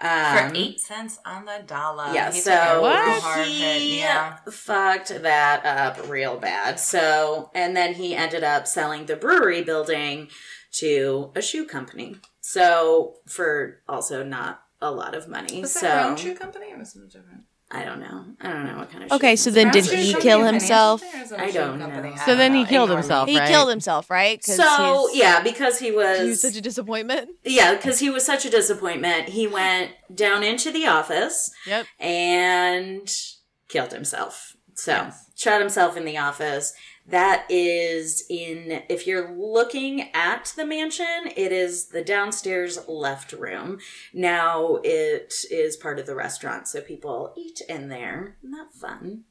Um, For eight cents on the dollar. Yeah, He so took a What? real hard he yeah. fucked that up real bad. So, and then he ended up selling the brewery building to a shoe company. So, for also not a lot of money. Was so, that Crown Shoe Company or was it different? I don't know. I don't know what kind of. Okay, so then did he kill himself? financial things, or I don't know. So then he killed himself. He right? killed himself, right? So yeah, because he he was was such a disappointment. yeah, because he was such a disappointment. He went down into the office Yep. and killed himself. So shot himself in the office. That is in, if you're looking at the mansion, it is the downstairs left room. Now it is part of the restaurant, so people eat in there. Not fun.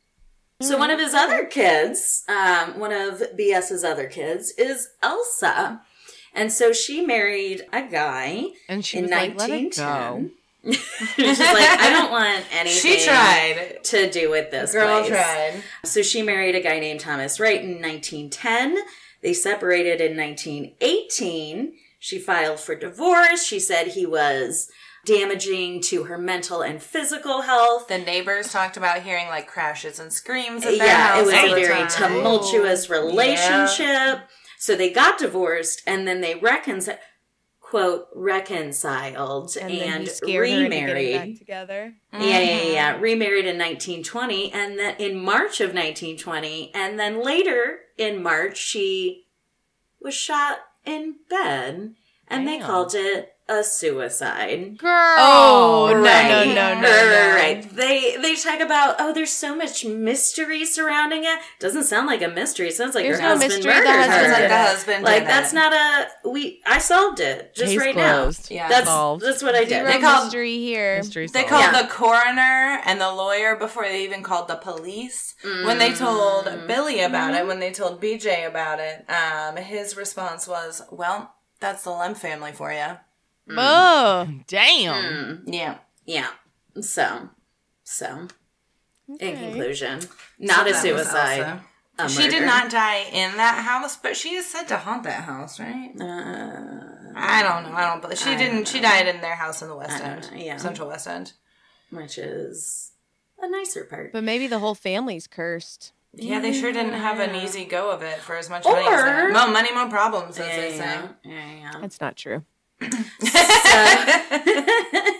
So one of his other kids, um, one of BS's other kids, is Elsa. And so she married a guy And she in was like, let it go. 1910. She's like, I don't want [laughs] anything She tried. to do with this Girl place. tried. So she married a guy named Thomas Wright in 1910. They separated in 1918. She filed for divorce. She said he was damaging to her mental and physical health. The neighbors talked about hearing like crashes and screams at Yeah, house it was all a very time. tumultuous relationship. So they got divorced and then they reconciled, quote, reconciled and, And, then he scared her into getting remarried. back together. Yeah, yeah, yeah, Mm-hmm. yeah. Remarried in 1920, and then in March of 1920, and then later in March, she was shot in bed, and they called it a suicide. Girl. Oh, no, Right. no, no, no, no. Right. They they talk about oh, there's so much mystery surrounding it. Doesn't sound like a mystery. It sounds like There's her no husband mystery, the murdered husband her. Sounds like the husband. Like that's it. not a we. I solved it just Case right closed. now. Yeah. That's Solved. that's what I did. Zero They called- mystery here. Mystery They called Yeah. the coroner and the lawyer before they even called the police. When they told Mm. Billy about Mm-hmm. it, when they told BJ about it, um, his response was, "Well, that's the Lemp family for you." Oh, Damn. Yeah, Yeah. So, so in conclusion, not a So that was suicide. A She did not die in that house, but she is said to haunt that house, right? Uh, I don't know. I don't. But she I didn't. She died in their house in the West End, know, yeah. Central West End. which is a nicer part. but maybe the whole family's cursed. Yeah, they sure didn't have an easy go of it for as much money as Or- they More money, more problems, as yeah, they say. yeah, yeah, yeah. That's not true. So [laughs]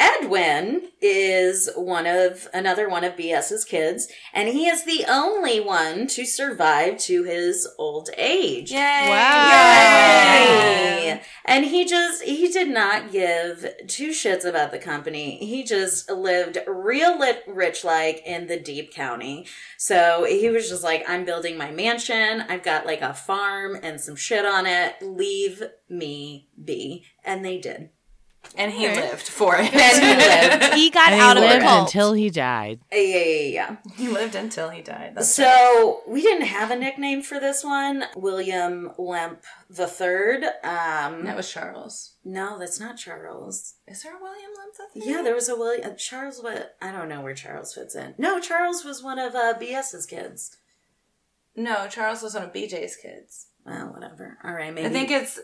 Edwin is one of another one of BS's kids, and he is the only one to survive to his old age. Yay! Wow. Yay! And he just he did not give two shits about the company. He just lived real lit rich like in the deep county. So he was just like, I'm building my mansion. I've got like a farm and some shit on it. Leave me be. And they did. And he Alright. lived for it. [laughs] And he lived. He [laughs] got And out he of the lived cult. until he died. Yeah, yeah, yeah, yeah. he lived until he died. That's So we didn't have a nickname for this one. William Lemp the Third. Um, that was Charles. no, that's not Charles. Is there a William Lemp? the Yeah, there was a William uh, Charles. What I don't know where Charles fits in. No, Charles was one of uh, BS's kids. No, Charles was one of BJ's kids. Well, whatever. All right, maybe. I think it's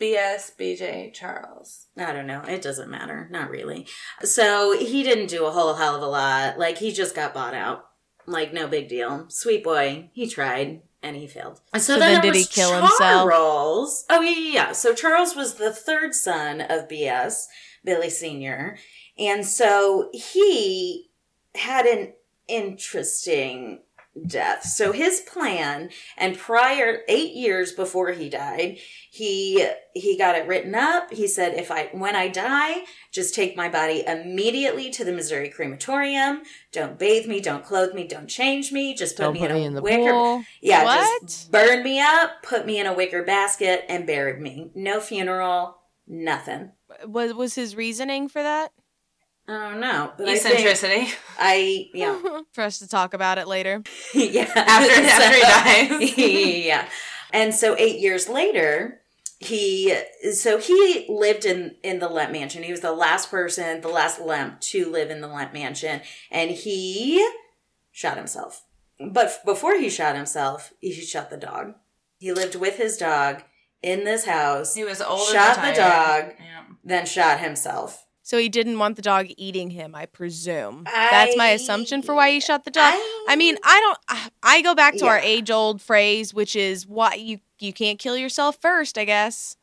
BS, BJ, Charles. I don't know. It doesn't matter. Not really. So he didn't do a whole hell of a lot. Like he just got bought out. Like no big deal. Sweet boy. He tried and he failed. So, So then, then did he was kill himself? Charles. Oh yeah, yeah, yeah. So Charles was the third son of BS, Billy Senior, and so he had an interesting death. So his plan, and prior eight years before he died, he he got it written up. He said, "If I when I die, just take my body immediately to the Missouri crematorium. Don't bathe me, don't clothe me, don't change me. Just put Don't me put in a me in the wicker. Yeah, What? just burn me up, put me in a wicker basket, and buried me. No funeral, nothing. Was was his reasoning for that? I don't know, but I Eccentricity. I yeah [laughs] for us to talk about it later. [laughs] yeah [laughs] After- after he dies. yeah, and so eight years later. He so he lived in in the Lemp mansion. He was the last person, the last Lemp to live in the Lemp mansion, and he shot himself. But f- before he shot himself, he shot the dog. He lived with his dog in this house. He was old Shot the dog. Yeah. then shot himself. So he didn't want the dog eating him, I presume. I- That's my assumption for why he shot the dog. I, mean, I don't. I- I go back to our age old phrase, which is why you you can't kill yourself first. I guess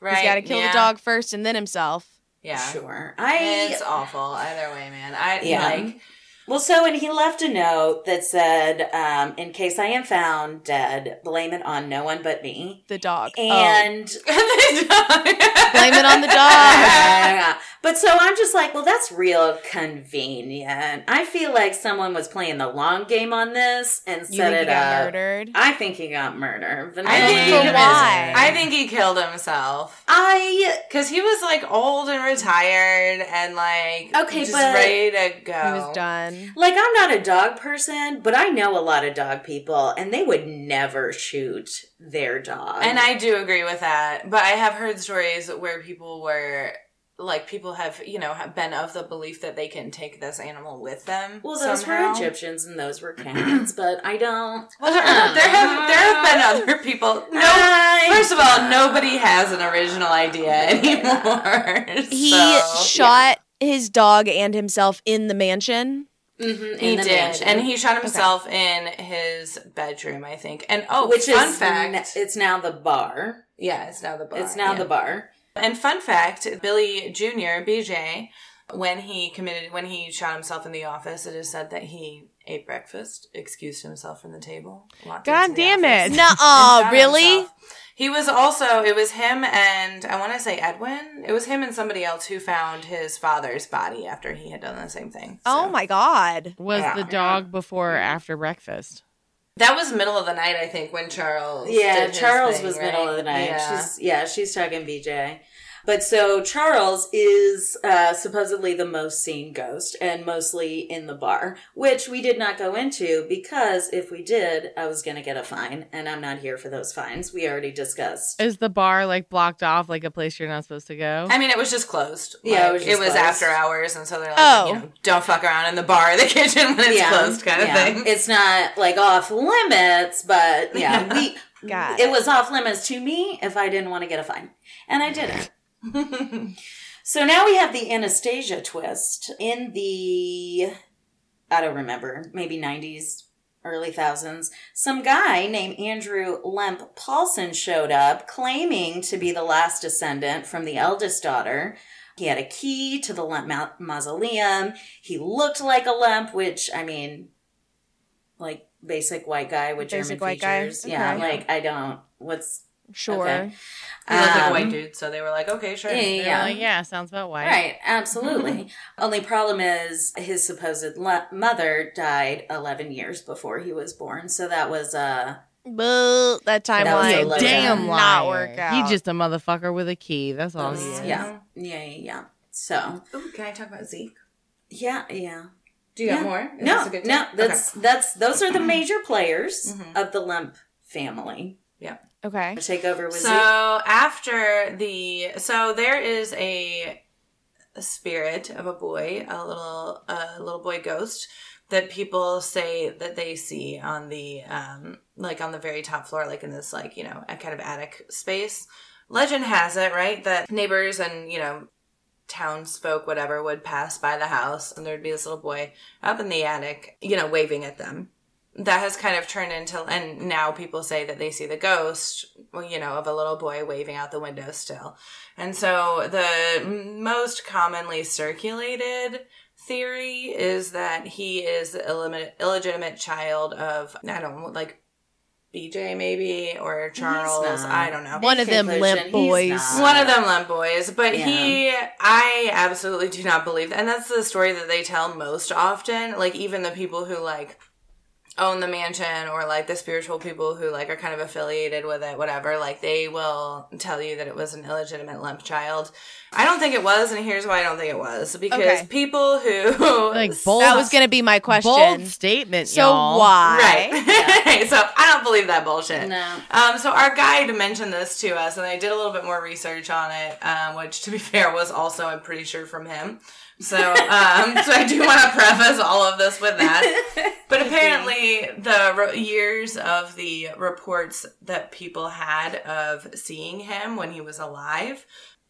Right. he's got to kill yeah. the dog first and then himself. Yeah. Sure. I It's awful either way, man. I Yeah. like Well, so, and he left a note that said, um, in case I am found dead, blame it on no one but me. The dog. Oh. And [laughs] Blame it on the dog. [laughs] Yeah. But so I'm just like, well, that's real convenient. I feel like someone was playing the long game on this and You set think he it got up. murdered? I think he got murdered. I think he why? I think he killed himself. I Cause he was like old and retired and like Okay, just but- ready to go. He was done. like I'm not a dog person, but I know a lot of dog people, and they would never shoot their dog. And I do agree with that. But I have heard stories where people were like people have, you know, have been of the belief that they can take this animal with them. well, those somehow. were Egyptians and those were cats, [clears throat] but I don't. Well, there, there have there have been other people. No, I- first of all, nobody has an original idea anymore. He So- shot his dog and himself in the mansion. Mhm, He in the did, mansion. and he shot himself in his bedroom, I think. And oh, which fun is fact, n- it's now the bar. yeah, it's now the bar. It's now yeah. the bar. And fun fact, Billy Jr., BJ, when he committed, when he shot himself in the office, it is said that he ate breakfast, excused himself from the table. God damn it. No, [laughs] and uh, really? himself. He was also, it was him and I want to say Edwin. It was him and somebody else who found his father's body after he had done the same thing. Oh my god. Was Yeah. the dog before or after breakfast? That was middle of the night, I think, when Charles. Yeah, Charles thing, was right? middle of the night. Yeah. She's yeah, she's talking BJ. But so Charles is uh, supposedly the most seen ghost and mostly in the bar, which we did not go into because if we did, I was going to get a fine, and I'm not here for those fines. We already discussed. Is the bar like blocked off like a place you're not supposed to go? I mean, it was just closed. Yeah, it was just closed. after hours, and so they're like, Oh. you know, don't fuck around in the bar or the [laughs] kitchen when it's yeah, closed, kind of thing. It's not like off limits, but yeah, [laughs] we. Got it was off limits to me if I didn't want to get a fine, and I didn't. [laughs] So now we have the Anastasia twist in the I don't remember, maybe 90s, early thousands. Some guy named Andrew Lemp Paulson showed up claiming to be the last descendant from the eldest daughter. He had a key to the Lemp ma- mausoleum. He looked like a Lemp, which I mean like basic white guy with Basic German white guy, features. Yeah, like I don't what's Sure. okay. He looked like a Um, white dude, so they were like, okay, sure. Yeah, yeah. like, yeah, sounds about white. Right, absolutely. [laughs] Only problem is his supposed le- mother died 11 years before he was born. So that was uh Boo, that That was a timeline low Damn down. not work out. He just a motherfucker with a key. That's all he is. yeah. Yeah, yeah, yeah. So, Ooh, can I talk about Zeke? yeah, yeah. Do you Yeah. got more? Is no, this a good no, time? that's that's those are the major players Mhm. of the Lemp family. Okay. Take over with So Zeke. after the so there is a, a spirit of a boy, a little a little boy ghost that people say that they see on the um like on the very top floor, like in this like you know a kind of attic space. Legend has it right that neighbors and you know townsfolk whatever would pass by the house and there'd be this little boy up in the attic, you know, waving at them that has kind of turned into and now people say that they see the ghost you know of a little boy waving out the window still and so the most commonly circulated theory is that he is the illegitimate child of i don't know like bj maybe or charles i don't know One of them Lemp boys. one of them Lemp boys but Yeah. he i absolutely do not believe that. and that's the story that they tell most often like even the people who like own the mansion or like the spiritual people who like are kind of affiliated with it whatever like they will tell you that it was an illegitimate Lemp child i don't think it was and here's why i don't think it was because Okay. people who [laughs] Like bold, That was going to be my question. bold statement, so y'all. why? right [laughs] so i don't believe that bullshit No. um, so our guide mentioned this to us, and I did a little bit more research on it, um, which, to be [laughs] fair, was also I'm pretty sure from him. So, um, so I do want to preface all of this with that. [laughs] But apparently, the re- years of the reports that people had of seeing him when he was alive,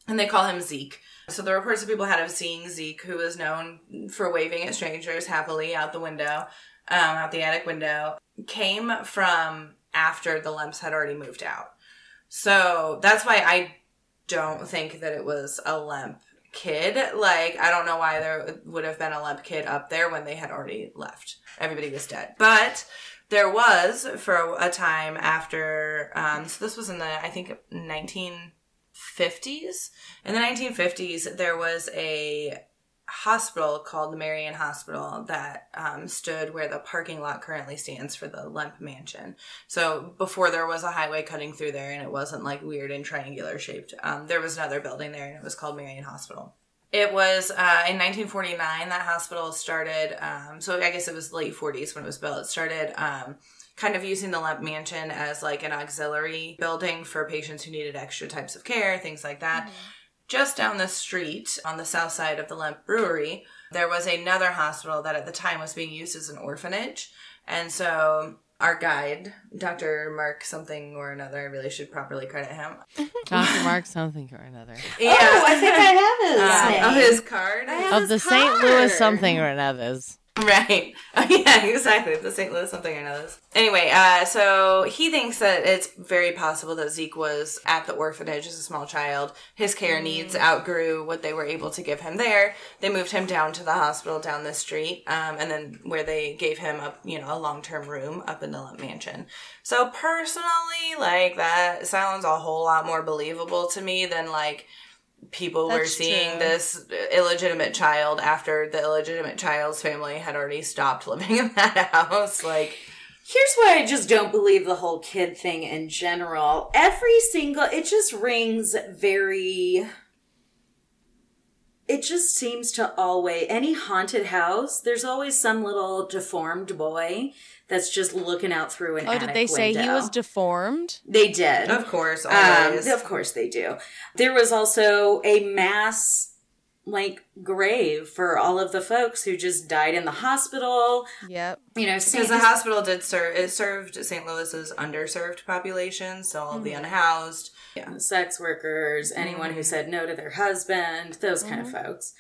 and they call him Zeke. So the reports that people had of seeing Zeke, who was known for waving at strangers happily out the window, um, out the attic window, came from after the Lemps had already moved out. So that's why I don't think that it was a Lemp kid. Like, I don't know why there would have been a Lemp kid up there when they had already left. Everybody was dead. But there was for a time after, um, so this was in the, I think, 1950s. In the 1950s, there was a hospital called the Marion Hospital that um, stood where the parking lot currently stands for the Lemp Mansion. So before there was a highway cutting through there and it wasn't like weird and triangular shaped, um, there was another building there and it was called Marion Hospital. It was uh, in 1949 that hospital started. Um, so I guess it was late 40s when it was built. It started um, kind of using the Lemp Mansion as like an auxiliary building for patients who needed extra types of care, things like that. Just down the street on the south side of the Lemp Brewery, there was another hospital that at the time was being used as an orphanage. And so our guide, Dr. Mark something or another, I really should properly credit him. [laughs] Dr. Mark something or another. [laughs] Yeah. Oh, I think I have his Uh, name. of his card. I have Of the his St. Louis something or another's. Right. [laughs] Oh, yeah, exactly. The St. Louis something or another. Anyway, uh, so he thinks that it's very possible that Zeke was at the orphanage as a small child. His care needs outgrew what they were able to give him there. They moved him down to the hospital down the street, um, and then where they gave him a you know a long term room up in the Lemp Mansion. So personally, like that sounds a whole lot more believable to me than like people were seeing true. this illegitimate child after the illegitimate child's family had already stopped [laughs] living in that house. Like, Here's why I just don't believe the whole kid thing in general. Every single, it just rings very. It just seems to always, any haunted house, there's always some little deformed boy that's just looking out through an Oh, did attic they say he was deformed? They did. of course, Um, of course they do. There was also a mass like grave for all of the folks who just died in the hospital. Yep. You know, because the hospital did serve, it served St. Louis's underserved population, so all the unhoused. yeah. sex workers, anyone Mm-hmm. who said no to their husband, those kind of folks.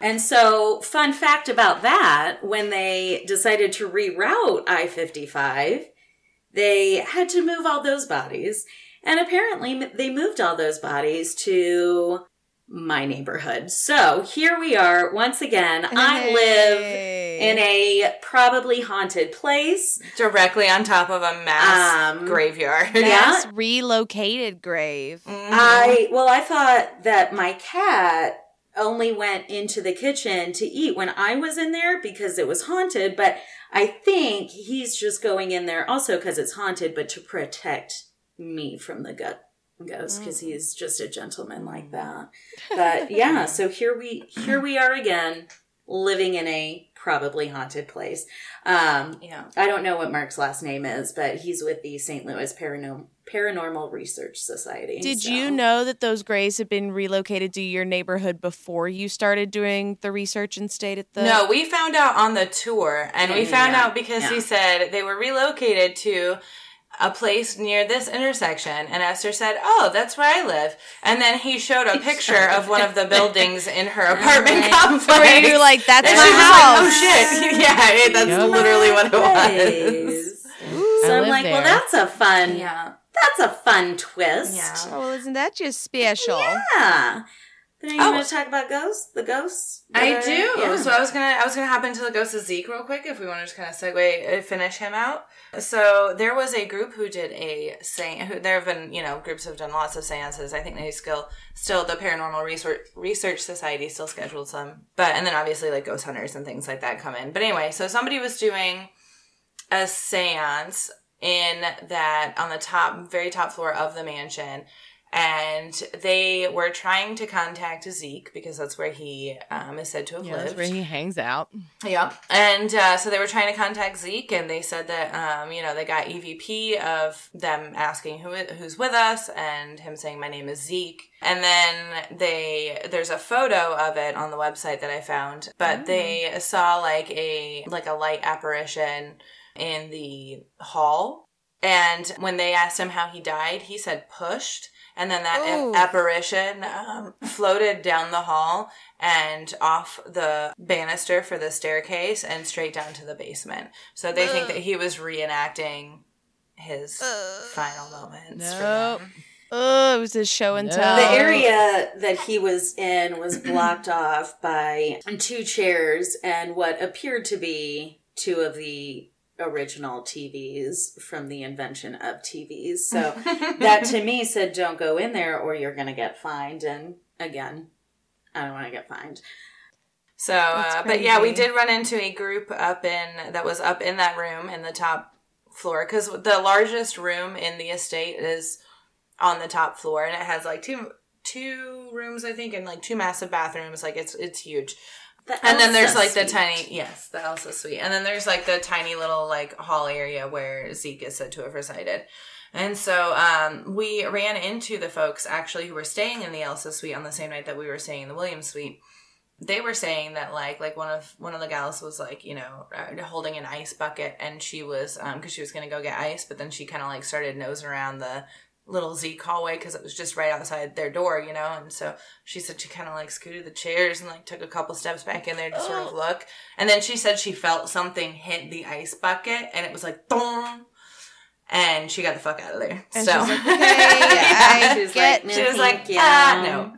And so, fun fact about that when they decided to reroute I 55, they had to move all those bodies. And apparently, they moved all those bodies to my neighborhood. So, here we are once again. I live in a probably haunted place. Directly on top of a mass Um, graveyard. yeah. [laughs] Mass relocated grave. I well, I thought that my cat only went into the kitchen to eat when I was in there because it was haunted, but I think he's just going in there also because it's haunted, but to protect me from the gut ghost because mm. he's just a gentleman like mm. that. But yeah, so here we here we are again living in a probably haunted place. Um Yeah. I don't know what Mark's last name is, but he's with the St. Louis Paranormal Paranormal Research Society. Did so- you know that those graves had been relocated to your neighborhood before you started doing the research and stayed at the? No, we found out on the tour, and Yeah, we found yeah. out because Yeah. he said they were relocated to a place near this intersection, and Esther said, "Oh, that's where I live." And then he showed a picture of one of the buildings in her apartment Right. complex. Where you're like, that's and my she was house. like, "Oh shit!" [laughs] yeah, that's Yep. literally what it was. Nice. So I'm live like, well, that's a fun, Yeah, that's a fun twist. yeah. Oh, well, isn't that just special? Yeah. Then are you Oh. going to talk about ghosts? The ghosts? I do. yeah. So I was gonna, I was gonna hop into the Ghost of Zeke real quick if we want to just kind of segue, uh, finish him out. So there was a group who did a seance. Who there have been, you know, groups have done lots of seances. I think they still, still the Paranormal Research Research Society still schedules them. But and then obviously like ghost hunters and things like that come in. But anyway, so somebody was doing a seance in that on the top, very top floor of the mansion. And they were trying to contact Zeke because that's where he um, is said to have Yeah, that's lived. where he hangs out. Yeah. And uh, so they were trying to contact Zeke, and they said that, um, you know, they got EVP of them asking who who's with us, and him saying, "My name is Zeke." And then they there's a photo of it on the website that I found, but they saw like a like a light apparition in the hall. And when they asked him how he died, he said pushed. And then that Ooh. apparition um, floated down the hall and off the banister for the staircase and straight down to the basement. So they think that he was reenacting his final moments. for Nope. them. Oh, it was a show and tell. The area that he was in was blocked off by two chairs and what appeared to be two of the original TVs from the invention of TVs. So [laughs] that to me said, don't go in there or you're going to get fined. And again, I don't want to get fined. So, uh, but yeah, we did run into a group up in that was up in that room in the top floor because the largest room in the estate is on the top floor and it has like two two rooms I think and like two massive bathrooms. Like it's it's huge. The And then there's like the tiny yes, the Elsa suite, and then there's like the tiny little like hall area where Zeke is said to have resided. And so um, we ran into the folks actually who were staying in the Elsa suite on the same night that we were staying in the Williams suite. They were saying that like like one of one of the gals was like you know uh, holding an ice bucket and she was um because she was gonna go get ice, but then she kind of like started nosing around the little Zeke hallway because it was just right outside their door, you know. And so she said she kind of like scooted the chairs and like took a couple steps back in there to sort of look. And then she said she felt something hit the ice bucket and it was like boom. And she got the fuck out of there. And so she's like, [laughs] okay, I She was get. like, she was like, Yeah. ah, no.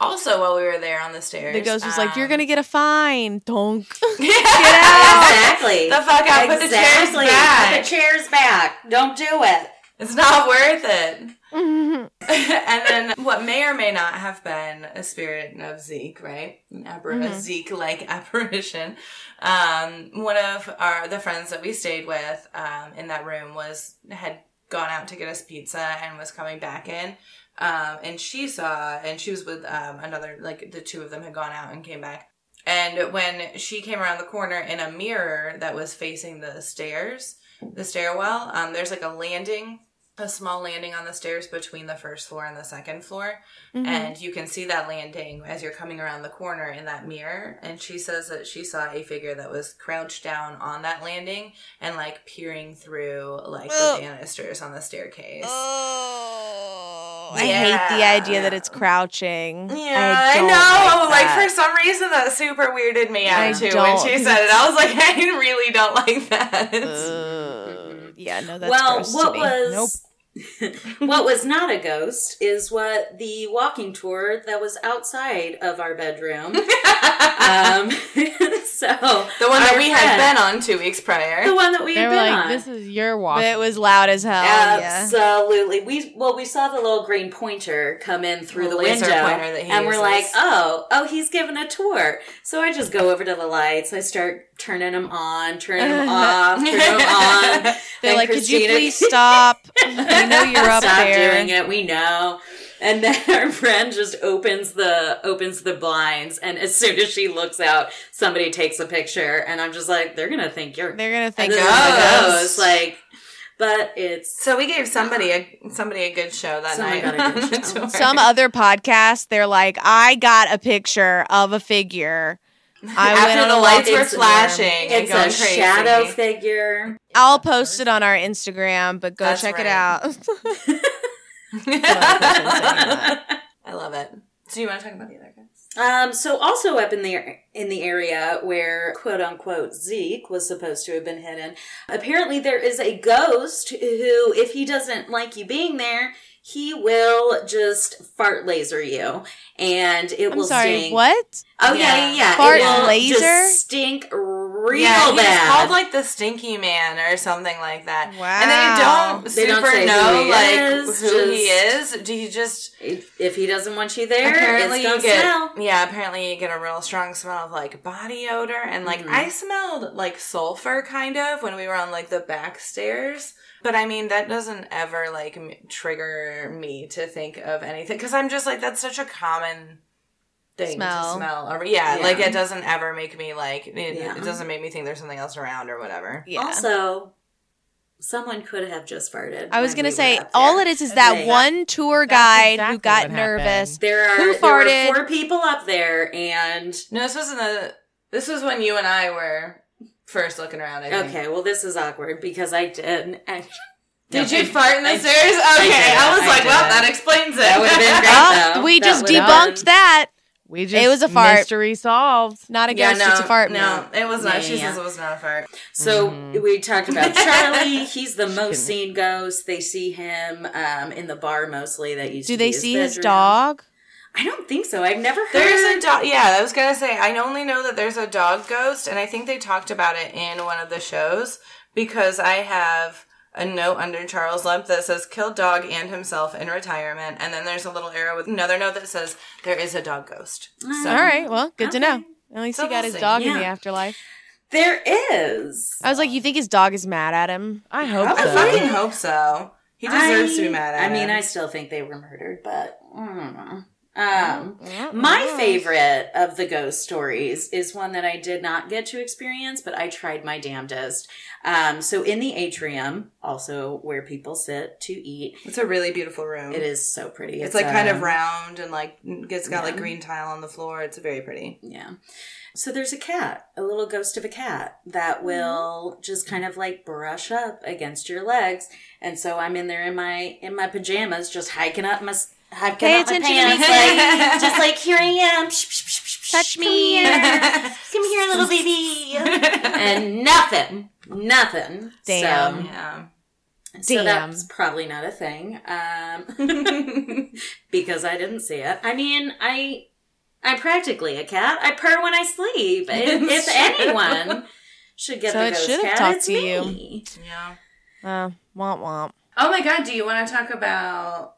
Also, while we were there on the stairs, the ghost was like, "You're um, gonna get a fine." Donk. [laughs] get out." Exactly. The fuck out. Put the chairs back. Put the chairs back. Don't do it. It's not worth it. [laughs] [laughs] and then what may or may not have been a spirit of Zeke, right? An appar- a Zeke-like [laughs] apparition. Um, one of our the friends that we stayed with um, in that room was had gone out to get us pizza and was coming back in. Um, and she saw, and she was with um, another, like the two of them had gone out and came back. And when she came around the corner in a mirror that was facing the stairs, the stairwell, um, there's like a landing, a small landing on the stairs between the first floor and the second floor. Mm-hmm. And you can see that landing as you're coming around the corner in that mirror. And she says that she saw a figure that was crouched down on that landing and like peering through like the Ugh. banisters on the staircase. Oh, I hate the idea that it's crouching. Yeah, I, don't know. Like, Like, for some reason, that super weirded me out I too when don't, she 'cause said it. I was like, [laughs] I really don't like that. It's- Ugh. yeah, no, that's well, gross what to me. was Nope. [laughs] what was not a ghost is what the walking tour that was outside of our bedroom. [laughs] um, [laughs] so the one that our we had been on two weeks prior. the one that we They had been like, on. "This is your walk." But it was loud as hell. Yeah. Absolutely. We well, we saw the little green pointer come in through The the, laser window, pointer that he and we're like, "Oh, oh, he's giving a tour." So I just go over to the lights. I start turning them on, turning them [laughs] off, turning them on. They're And like, could you please stop? [laughs] We know you're up Stop there. doing it. We know. And then [laughs] our friend just opens the opens the blinds, and as soon as she looks out, somebody takes a picture, and I'm just like, they're gonna think you're They're gonna think this you're is a a oh, ghost. ghost. Like, but it's so we gave somebody a somebody a good show that night. got a good [laughs] show. Some other podcast, they're like, I got a picture of a figure. I After on the lights were flashing and it's a crazy. shadow figure. I'll post it on our Instagram, but go That's check it out. [laughs] I love it. So you want to talk about the other guys? Um, so also up in the in the area where quote unquote Zeke was supposed to have been hidden, apparently there is a ghost who, if he doesn't like you being there, he will just fart laser you, and it I'm will sorry, stink. what? Oh yeah, Yeah. yeah, yeah. Fart it will laser? just stink real yeah, he's bad. called like the Stinky Man or something like that. Wow. And they don't They don't super who know like is, who he is. Do you just if, if he doesn't want you there, apparently it's you get smell. yeah apparently you get a real strong smell of like body odor and like Mhm. I smelled like sulfur kind of when we were on like the back stairs. But I mean that doesn't ever like m- trigger me to think of anything because I'm just like that's such a common thing Smell. to smell. Or, yeah, Yeah. like it doesn't ever make me like it, Yeah. it doesn't make me think there's something else around or whatever. Yeah. Also, someone could have just farted. I was gonna say all it is is that Like- one tour guide exactly who got nervous. happened. There are Who there were farted? four people up there, and No, this wasn't the. This was when you and I were first looking around. I think. okay, well, this is awkward because I did. And, Did No, you I- fart in the I- stairs? Okay, did. I, was I like, well, that explains it. That would've been great. Oh, we That just debunked been- that. We just It was a fart. Mystery solved. Not a ghost, yeah, no, it's a fart. No, it was not. Yeah, she yeah. says it was not a fart. So Mm-hmm. we talked about [laughs] Charlie. He's the most seen ghost. They see him um, in the bar mostly. That used Do to they be his see his dog? I don't think so. I've never heard. There's a dog. Yeah, I was gonna say. I only know that there's a dog ghost, and I think they talked about it in one of the shows because I have a note under Charles Lemp that says "killed dog and himself in retirement," and then there's a little arrow with another note that says there is a dog ghost. So All right, well, good to know. At least So he got we'll his see. dog in the afterlife. There is. I was like, you think his dog is mad at him? I hope I so. fucking hope so. He deserves to be mad at I mean. I still think they were murdered, but I don't know. Um, my favorite of the ghost stories is one that I did not get to experience, but I tried my damnedest. Um, so in the atrium, also where people sit to eat, It's a really beautiful room. it is so pretty. It's, like kind of round and like it's got like green tile on the floor. It's very pretty. Yeah. So there's a cat, a little ghost of a cat Mm-hmm. that will just kind of like brush up against your legs. And so I'm in there in my in my pajamas, just hiking up my s- hiking Pay my attention pants, like, [laughs] just like here I am. Touch come me. here. [laughs] come here, little baby. [laughs] and nothing, nothing. Damn. So, Yeah. so Damn. that's probably not a thing. Um, because I didn't see it. I mean, I I'm practically a cat. I purr when I sleep. If, if true. anyone should get So the it ghost should have cat, talked it's to you. me. Yeah. Uh, womp womp. Oh my god, do you want to talk about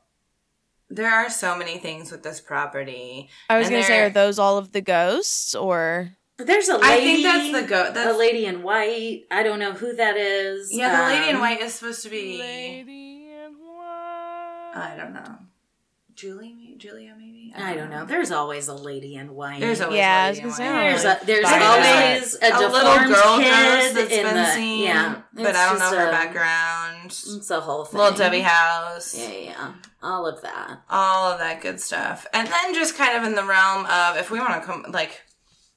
there are so many things with this property. I was gonna say, are those all of the ghosts or? There's a lady. I think that's the go a that's lady in white. I don't know who that is. Yeah, the lady in Um, white is supposed to be Lady in white. I don't know. Julie? Julia maybe? I don't know. There's always a lady in white. There's always Yeah, a I was lady gonna in say, white. There's a there's always a, a little girl kid ghost that's in been the seen, yeah. but I don't know just her a- background. It's a whole thing. Little Debbie House. Yeah, yeah, all of that. all of that good stuff. And then just kind of in the realm of if we want to come like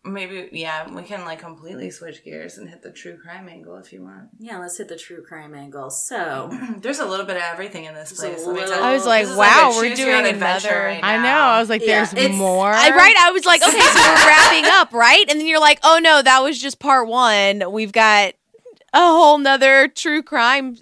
maybe yeah, we can like completely switch gears and hit the true crime angle if you want. Yeah, let's hit the true crime angle. So [clears throat] There's a little bit of everything in this place. Let me tell you. I was like, This is wow, a we're choose your own doing adventure another- right I know. now. I was like, Yeah, there's it's- more. I right. I was like, okay, so we're [laughs] wrapping up, right? And then you're like, oh no, that was just part one. We've got a whole nother true crime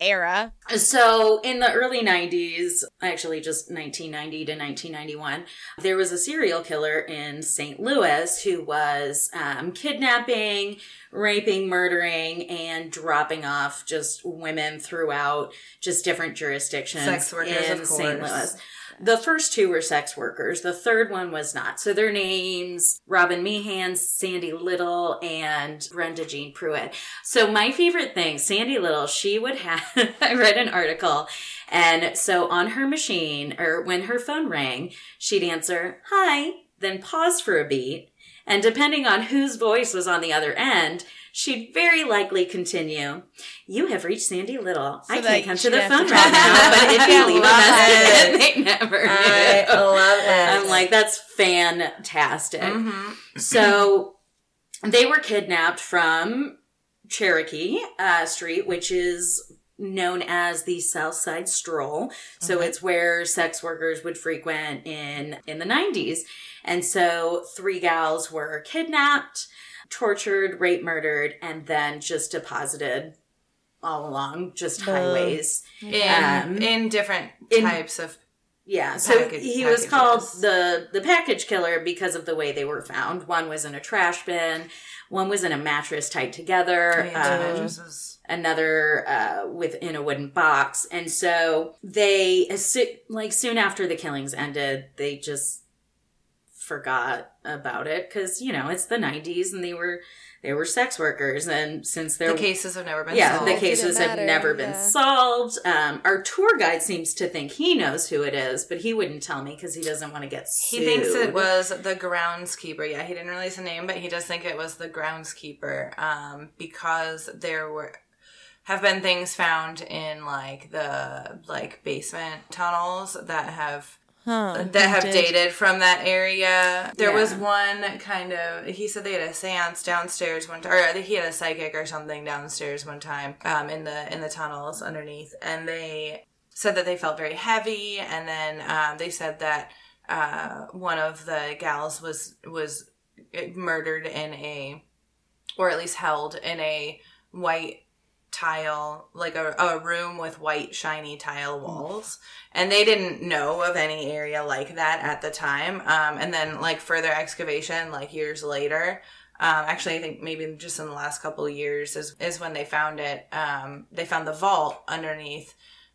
era. So, in the early 90s, actually just 1990 to 1991, there was a serial killer in St. Louis who was um, kidnapping, raping, murdering, and dropping off just women throughout just different jurisdictions Sex workers, in of St. Louis. The first two were sex workers. The third one was not. So their names, Robin Meehan, Sandy Little, and Brenda Jean Pruitt. So my favorite thing, Sandy Little, she would have, [laughs] I read an article, and so on her machine, or when her phone rang, she'd answer, hi, then pause for a beat, and depending on whose voice was on the other end, she'd very likely continue, you have reached Sandy Little. I can't come to the phone right now, but if you [laughs] leave a message, [laughs] they never I love it. I'm like, that's fantastic. Mhm. So they were kidnapped from Cherokee uh, Street, which is known as the South Side Stroll. So it's where sex workers would frequent in in the 90s. And so three gals were kidnapped, tortured, raped, murdered, and then just deposited all along just highways. in Um, in different in- types of Yeah, so Package- he was called the the package killer because of the way they were found. One was in a trash bin, one was in a mattress tied together, yeah, um, another uh, within a wooden box, and so they as like soon after the killings ended, they just forgot about it because you know it's the '90s and they were they were sex workers, and since The cases have never been yeah, solved. the cases have never been yeah. solved. Um, our tour guide seems to think he knows who it is, but he wouldn't tell me because he doesn't want to get sued. He thinks it was the groundskeeper. Yeah, he didn't release a name, but he does think it was the groundskeeper um, because there were have been things found in like the like basement tunnels that have Huh. that have Did- dated from that area. There Yeah. was one kind of. He said they had a séance downstairs one time, or he had a psychic or something downstairs one time um, in the in the tunnels underneath, and they said that they felt very heavy, and then um, they said that uh, one of the gals was was murdered in a, or at least held in a white tile, like a, a room with white shiny tile walls. And they didn't know of any area like that at the time. Um, and then like further excavation, like years later, um, actually, I think maybe just in the last couple years is, is when they found it. Um, they found the vault underneath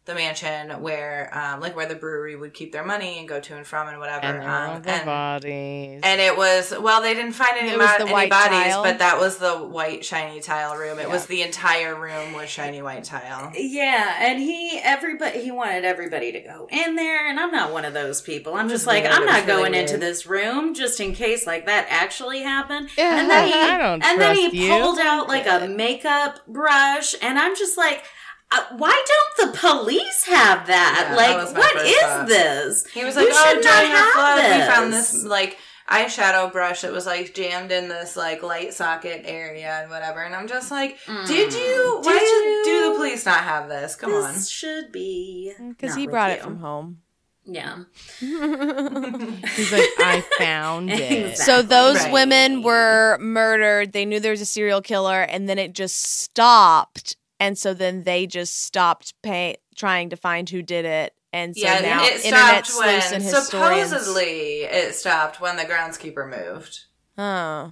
the mansion where, um, like where the brewery would keep their money and go to and from and whatever. And um, the and, bodies. and it was well, they didn't find any, It was mo- the any bodies, tile? but that was the white shiny tile room. It Yeah. was the entire room was shiny white tile. Yeah, and he everybody he wanted everybody to go in there, and I'm not one of those people. I'm just like weird. I'm It was not really going into this room just in case like that actually happened. Yeah. And then he I don't and then he you. pulled out like a makeup brush, and I'm just like. Uh, why don't the police have that? Yeah, like, was my what first is thought. this? He was You like, "Oh, should not during the have flood, we found this." this like eyeshadow brush that was like jammed in this like light socket area and whatever." And I'm just like, "Did you? Why Did did, you? do the police not have this? Come on." This should be Because he brought it you. from home. Yeah. [laughs] He's like, I found [laughs] it. Exactly. So those Right. women were murdered. They knew there was a serial killer, and then it just stopped. And so then they just stopped pay- trying to find who did it. And so yeah, now it internet stopped when sleuths and historians. supposedly it stopped when the groundskeeper moved. Oh, I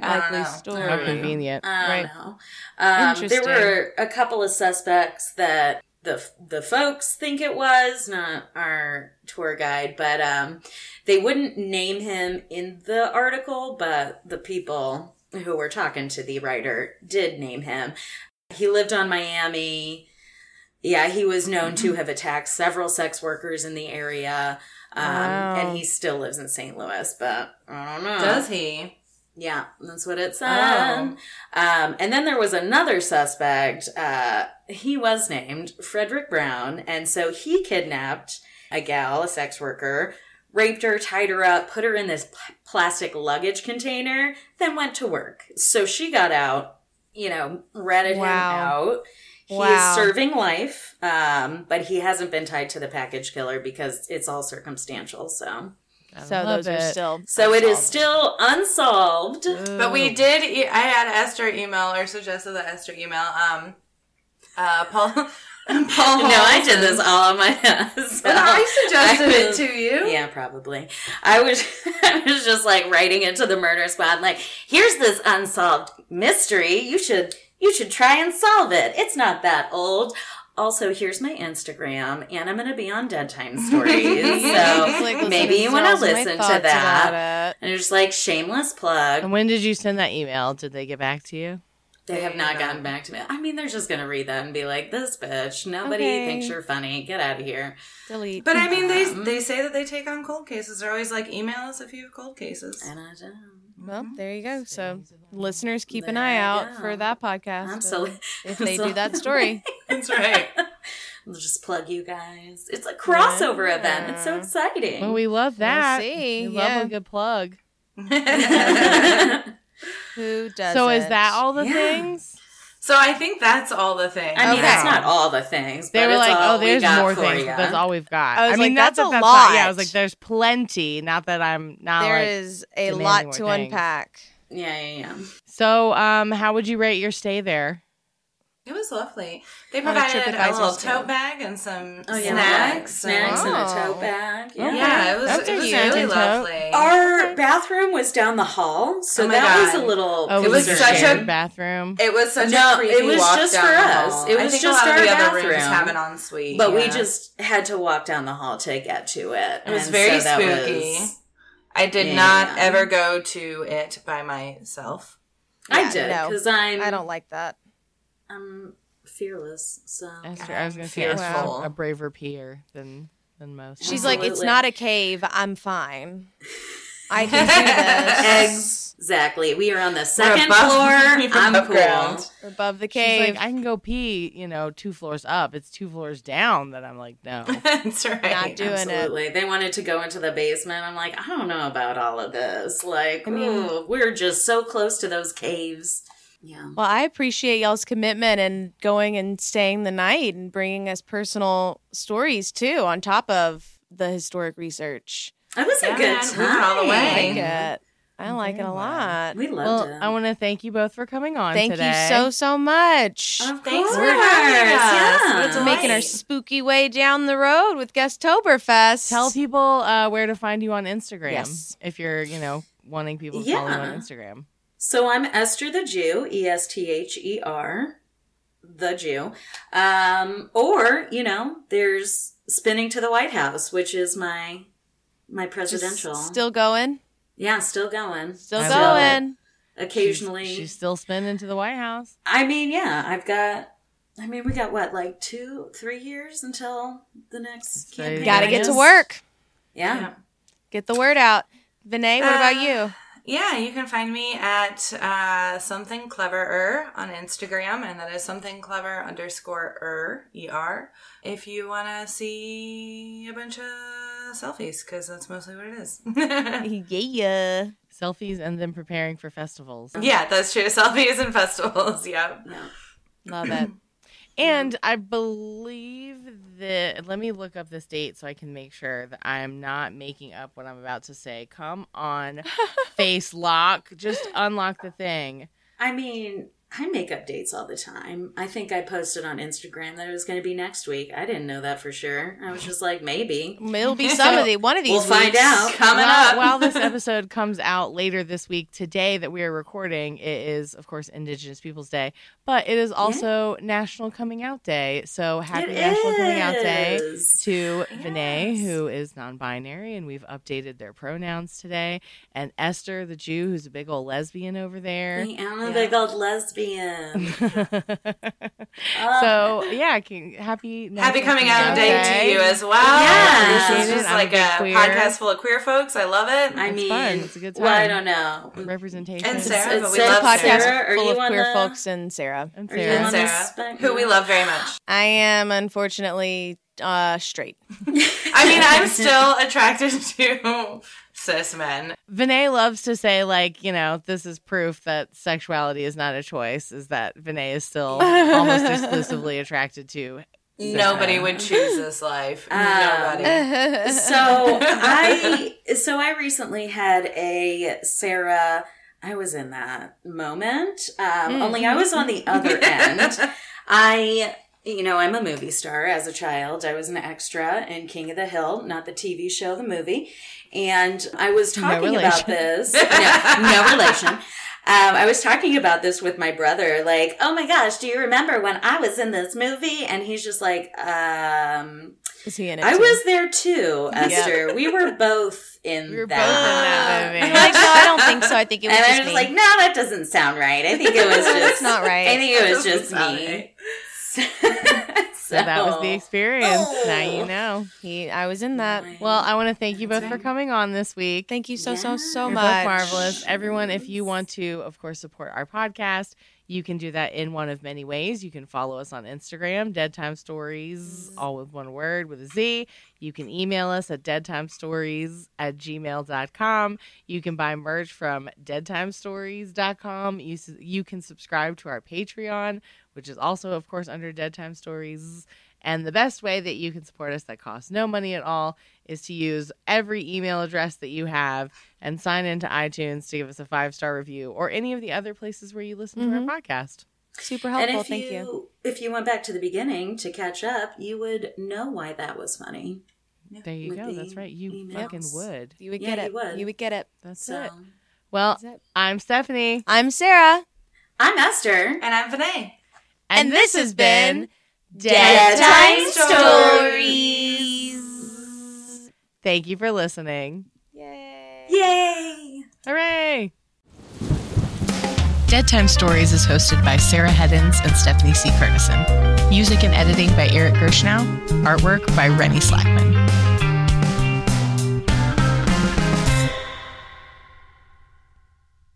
don't likely know. story. How convenient. I don't Right. know. Um, there were a couple of suspects that the the folks think it was, not our tour guide, but um, they wouldn't name him in the article, but the people who were talking to the writer did name him. He lived on Miami. Yeah, he was known to have attacked several sex workers in the area. Um, Wow. And he still lives in St. Louis, but I don't know. Does he? Yeah, that's what it said. Oh. Um, and then there was another suspect. Uh, he was named Frederick Brown. And so he kidnapped a gal, a sex worker, raped her, tied her up, put her in this pl- plastic luggage container, then went to work. So she got out, you know, ratted him out. He Wow. is serving life, um, but he hasn't been tied to the package killer because it's all circumstantial. So, I So love those are still. so it is still unsolved. But we did. E- I had Esther email or suggested that Esther email. Um, uh, Paul. Paul. No, I did this all on my own. [laughs] so Well, I suggested I it to you. Yeah, probably. I was [laughs] I was just like writing it to the murder squad, like, here's this unsolved mystery. You should you should try and solve it. It's not that old. Also, here's my Instagram, and I'm going to be on Dead Time [laughs] Stories. So like, maybe you want to listen to that. And just like shameless plug. And when did you send that email? Did they get back to you? They have not gotten back to me. I mean, they're just going to read that and be like, this bitch, nobody Okay. thinks you're funny. Get out of here. Delete. But I mean, they they say that they take on cold cases. They're always like, email us if you have cold cases. And I don't. well, there you go. So listeners, keep an There eye you out go. for that podcast. uh, Absolutely. If they do that [laughs] story. That's right. [laughs] We'll just plug you guys. It's a crossover Yeah. event. It's so exciting. Well, we love that. see, We yeah. love a good plug. [laughs] Who does? So is that all the Yeah. things? so I think that's all the things. I mean, Okay. that's not all the things. They but were it's like, all "Oh, there's more things. but That's all we've got." I was mean, like, not that's a that's not- yeah, I was like, "There's plenty." Not that I'm not There like. is a lot to things. unpack. Yeah, yeah, yeah. So, um, how would you rate your stay there? It was lovely. They On a provided a, little scale. tote bag and some Oh, yeah. snacks. Snacks and- and a Oh. tote bag. Yeah. Yeah, it was, That's it was really lovely. Our bathroom was down the hall, so Oh my that was a little. Oh, It was such a- bathroom. It was such No, a creepy it was walk just down for us. hall. It I was think just a lot our of the other rooms bathroom. have an ensuite, but we just had to walk down the hall to get to it. It was And very so spooky. was- I did Yeah. not ever go to it by myself. I Yeah, did no. because I'm. I don't like that. I'm fearless. So Esther, I was going to say Fearful. Esther's a braver peer than than most. She's like, it's not a cave. I'm fine. [laughs] I can do this. exactly. We are on the second above- floor. [laughs] I'm above cool. ground. We're above the She's cave. like, I can go pee, you know, two floors up. It's two floors down that I'm like, no. [laughs] That's right. Not doing it. Absolutely. They wanted to go into the basement. I'm like, I don't know about all of this. Like, I mean- ooh, we're just so close to those caves. Yeah. Well, I appreciate y'all's commitment and going and staying the night and bringing us personal stories too, on top of the historic research. It was Yeah, a good man, we time. went all the I like it. I like it Very a well. lot. We Well, loved it. I want to thank you both for coming on Thank today. you so so much. Of Thanks for having us. Yeah. What a making our spooky way down the road with Guesttoberfest. Tell people uh, where to find you on Instagram Yes. if you're, you know, wanting people to follow you on Instagram. So I'm Esther the Jew, E S T H E R, the Jew. Um, or you know, there's Spinning to the White House, which is my my Just presidential. still going, yeah, still going. still I going. Occasionally, She's, she's still spinning to the White House. I mean, yeah, I've got. I mean, we got what, like two, three years until the next So campaign. Gotta get to work. Yeah. Yeah. Get the word out. Vinay, what about Uh, you? Yeah, you can find me at uh, something cleverer on Instagram, and that is something clever underscore er er. If you want to see a bunch of selfies, because that's mostly what it is. [laughs] Yeah. Selfies and then preparing for festivals. yeah, that's true. Selfies and festivals. [laughs] Yeah. Yeah. Love it. And I believe that, let me look up this date so I can make sure that I'm not making up what I'm about to say. Come on, [laughs] face lock. Just unlock the thing. I mean, I make updates all the time. I think I posted on Instagram that it was going to be next week. I didn't know that for sure. I was just like, maybe. It'll be [laughs] some of the one of these. We'll find weeks. out. Coming while, up. while this [laughs] episode comes out later this week, today that we are recording, it is, of course, Indigenous Peoples Day, but it is also National Coming Out Day. So happy It National Coming Out Day is. to Vinay, who is non binary, and we've updated their pronouns today, and Esther, the Jew, who's a big old lesbian over there. I am a Yeah. big old lesbian. [laughs] [laughs] so, oh. yeah, can, happy Happy National coming out day to you as well. Yeah. This is just like a queer. podcast full of queer folks. I love it. I It's mean, fun. It's a good Well, I don't know. Representation. And Sarah, It's but we Sarah love podcast Sarah, are full you of queer the- folks and Sarah. And Are you Sarah. And Sarah, who we love very much. I am unfortunately uh, straight. [laughs] I mean, I'm still attracted to cis men. Vinay loves to say, like, you know, this is proof that sexuality is not a choice, is that Vinay is still [laughs] almost exclusively attracted to. Nobody would choose this life. Um, Nobody. so [laughs] I so I recently had a Sarah. I was in that moment. Um, Only I was on the other [laughs] end. I, you know, I'm a movie star as a child. I was an extra in King of the Hill, not the TV show, the movie. And I was No talking about this. [laughs] No, no relation. Um, I was talking about this with my brother, like, oh my gosh, do you remember when I was in this movie? And he's just like, um, Is he in it? I too? was there too, Esther. We were [laughs] both in We were that. both in that movie. You're like, no, I don't think so. I think it was and I just was me. like, no, that doesn't sound right. I think it was [laughs] just That's not right. I think it was just doesn't me. [laughs] So that was the experience. Now you oh. know. he, I was in that. Well, I want to thank you both That's for right. coming on this week. Thank you so so so You're much. both marvelous. Everyone, if you want to, of course, support our podcast, you can do that in one of many ways. You can follow us on Instagram, Dead Time Stories, all with one word, with a Z. You can email us at deadtimestories at gmail.com. You can buy merch from deadtimestories.com. You, you can subscribe to our Patreon, which is also, of course, under Dead Time Stories. And the best way that you can support us that costs no money at all is to use every email address that you have and sign into iTunes to give us a five star review or any of the other places where you listen to our mm-hmm. podcast. Super helpful. if Thank you, you. if you went back to the beginning to catch up, you would know why that was funny. There you go. the That's right. You emails. fucking would. You would Yeah, get you it. would. You would get it. That's So it. Well, That's it. I'm Stephanie. I'm Sarah, I'm Esther. And I'm Vinay. and, this has been Dead Time Stories. Thank you for listening. Yay! Yay! Hooray! Dead Time Stories is hosted by Sarah Heddens and Stephanie C. Curtison. Music and editing by Eric Gershnow. Artwork by Rennie Slackman.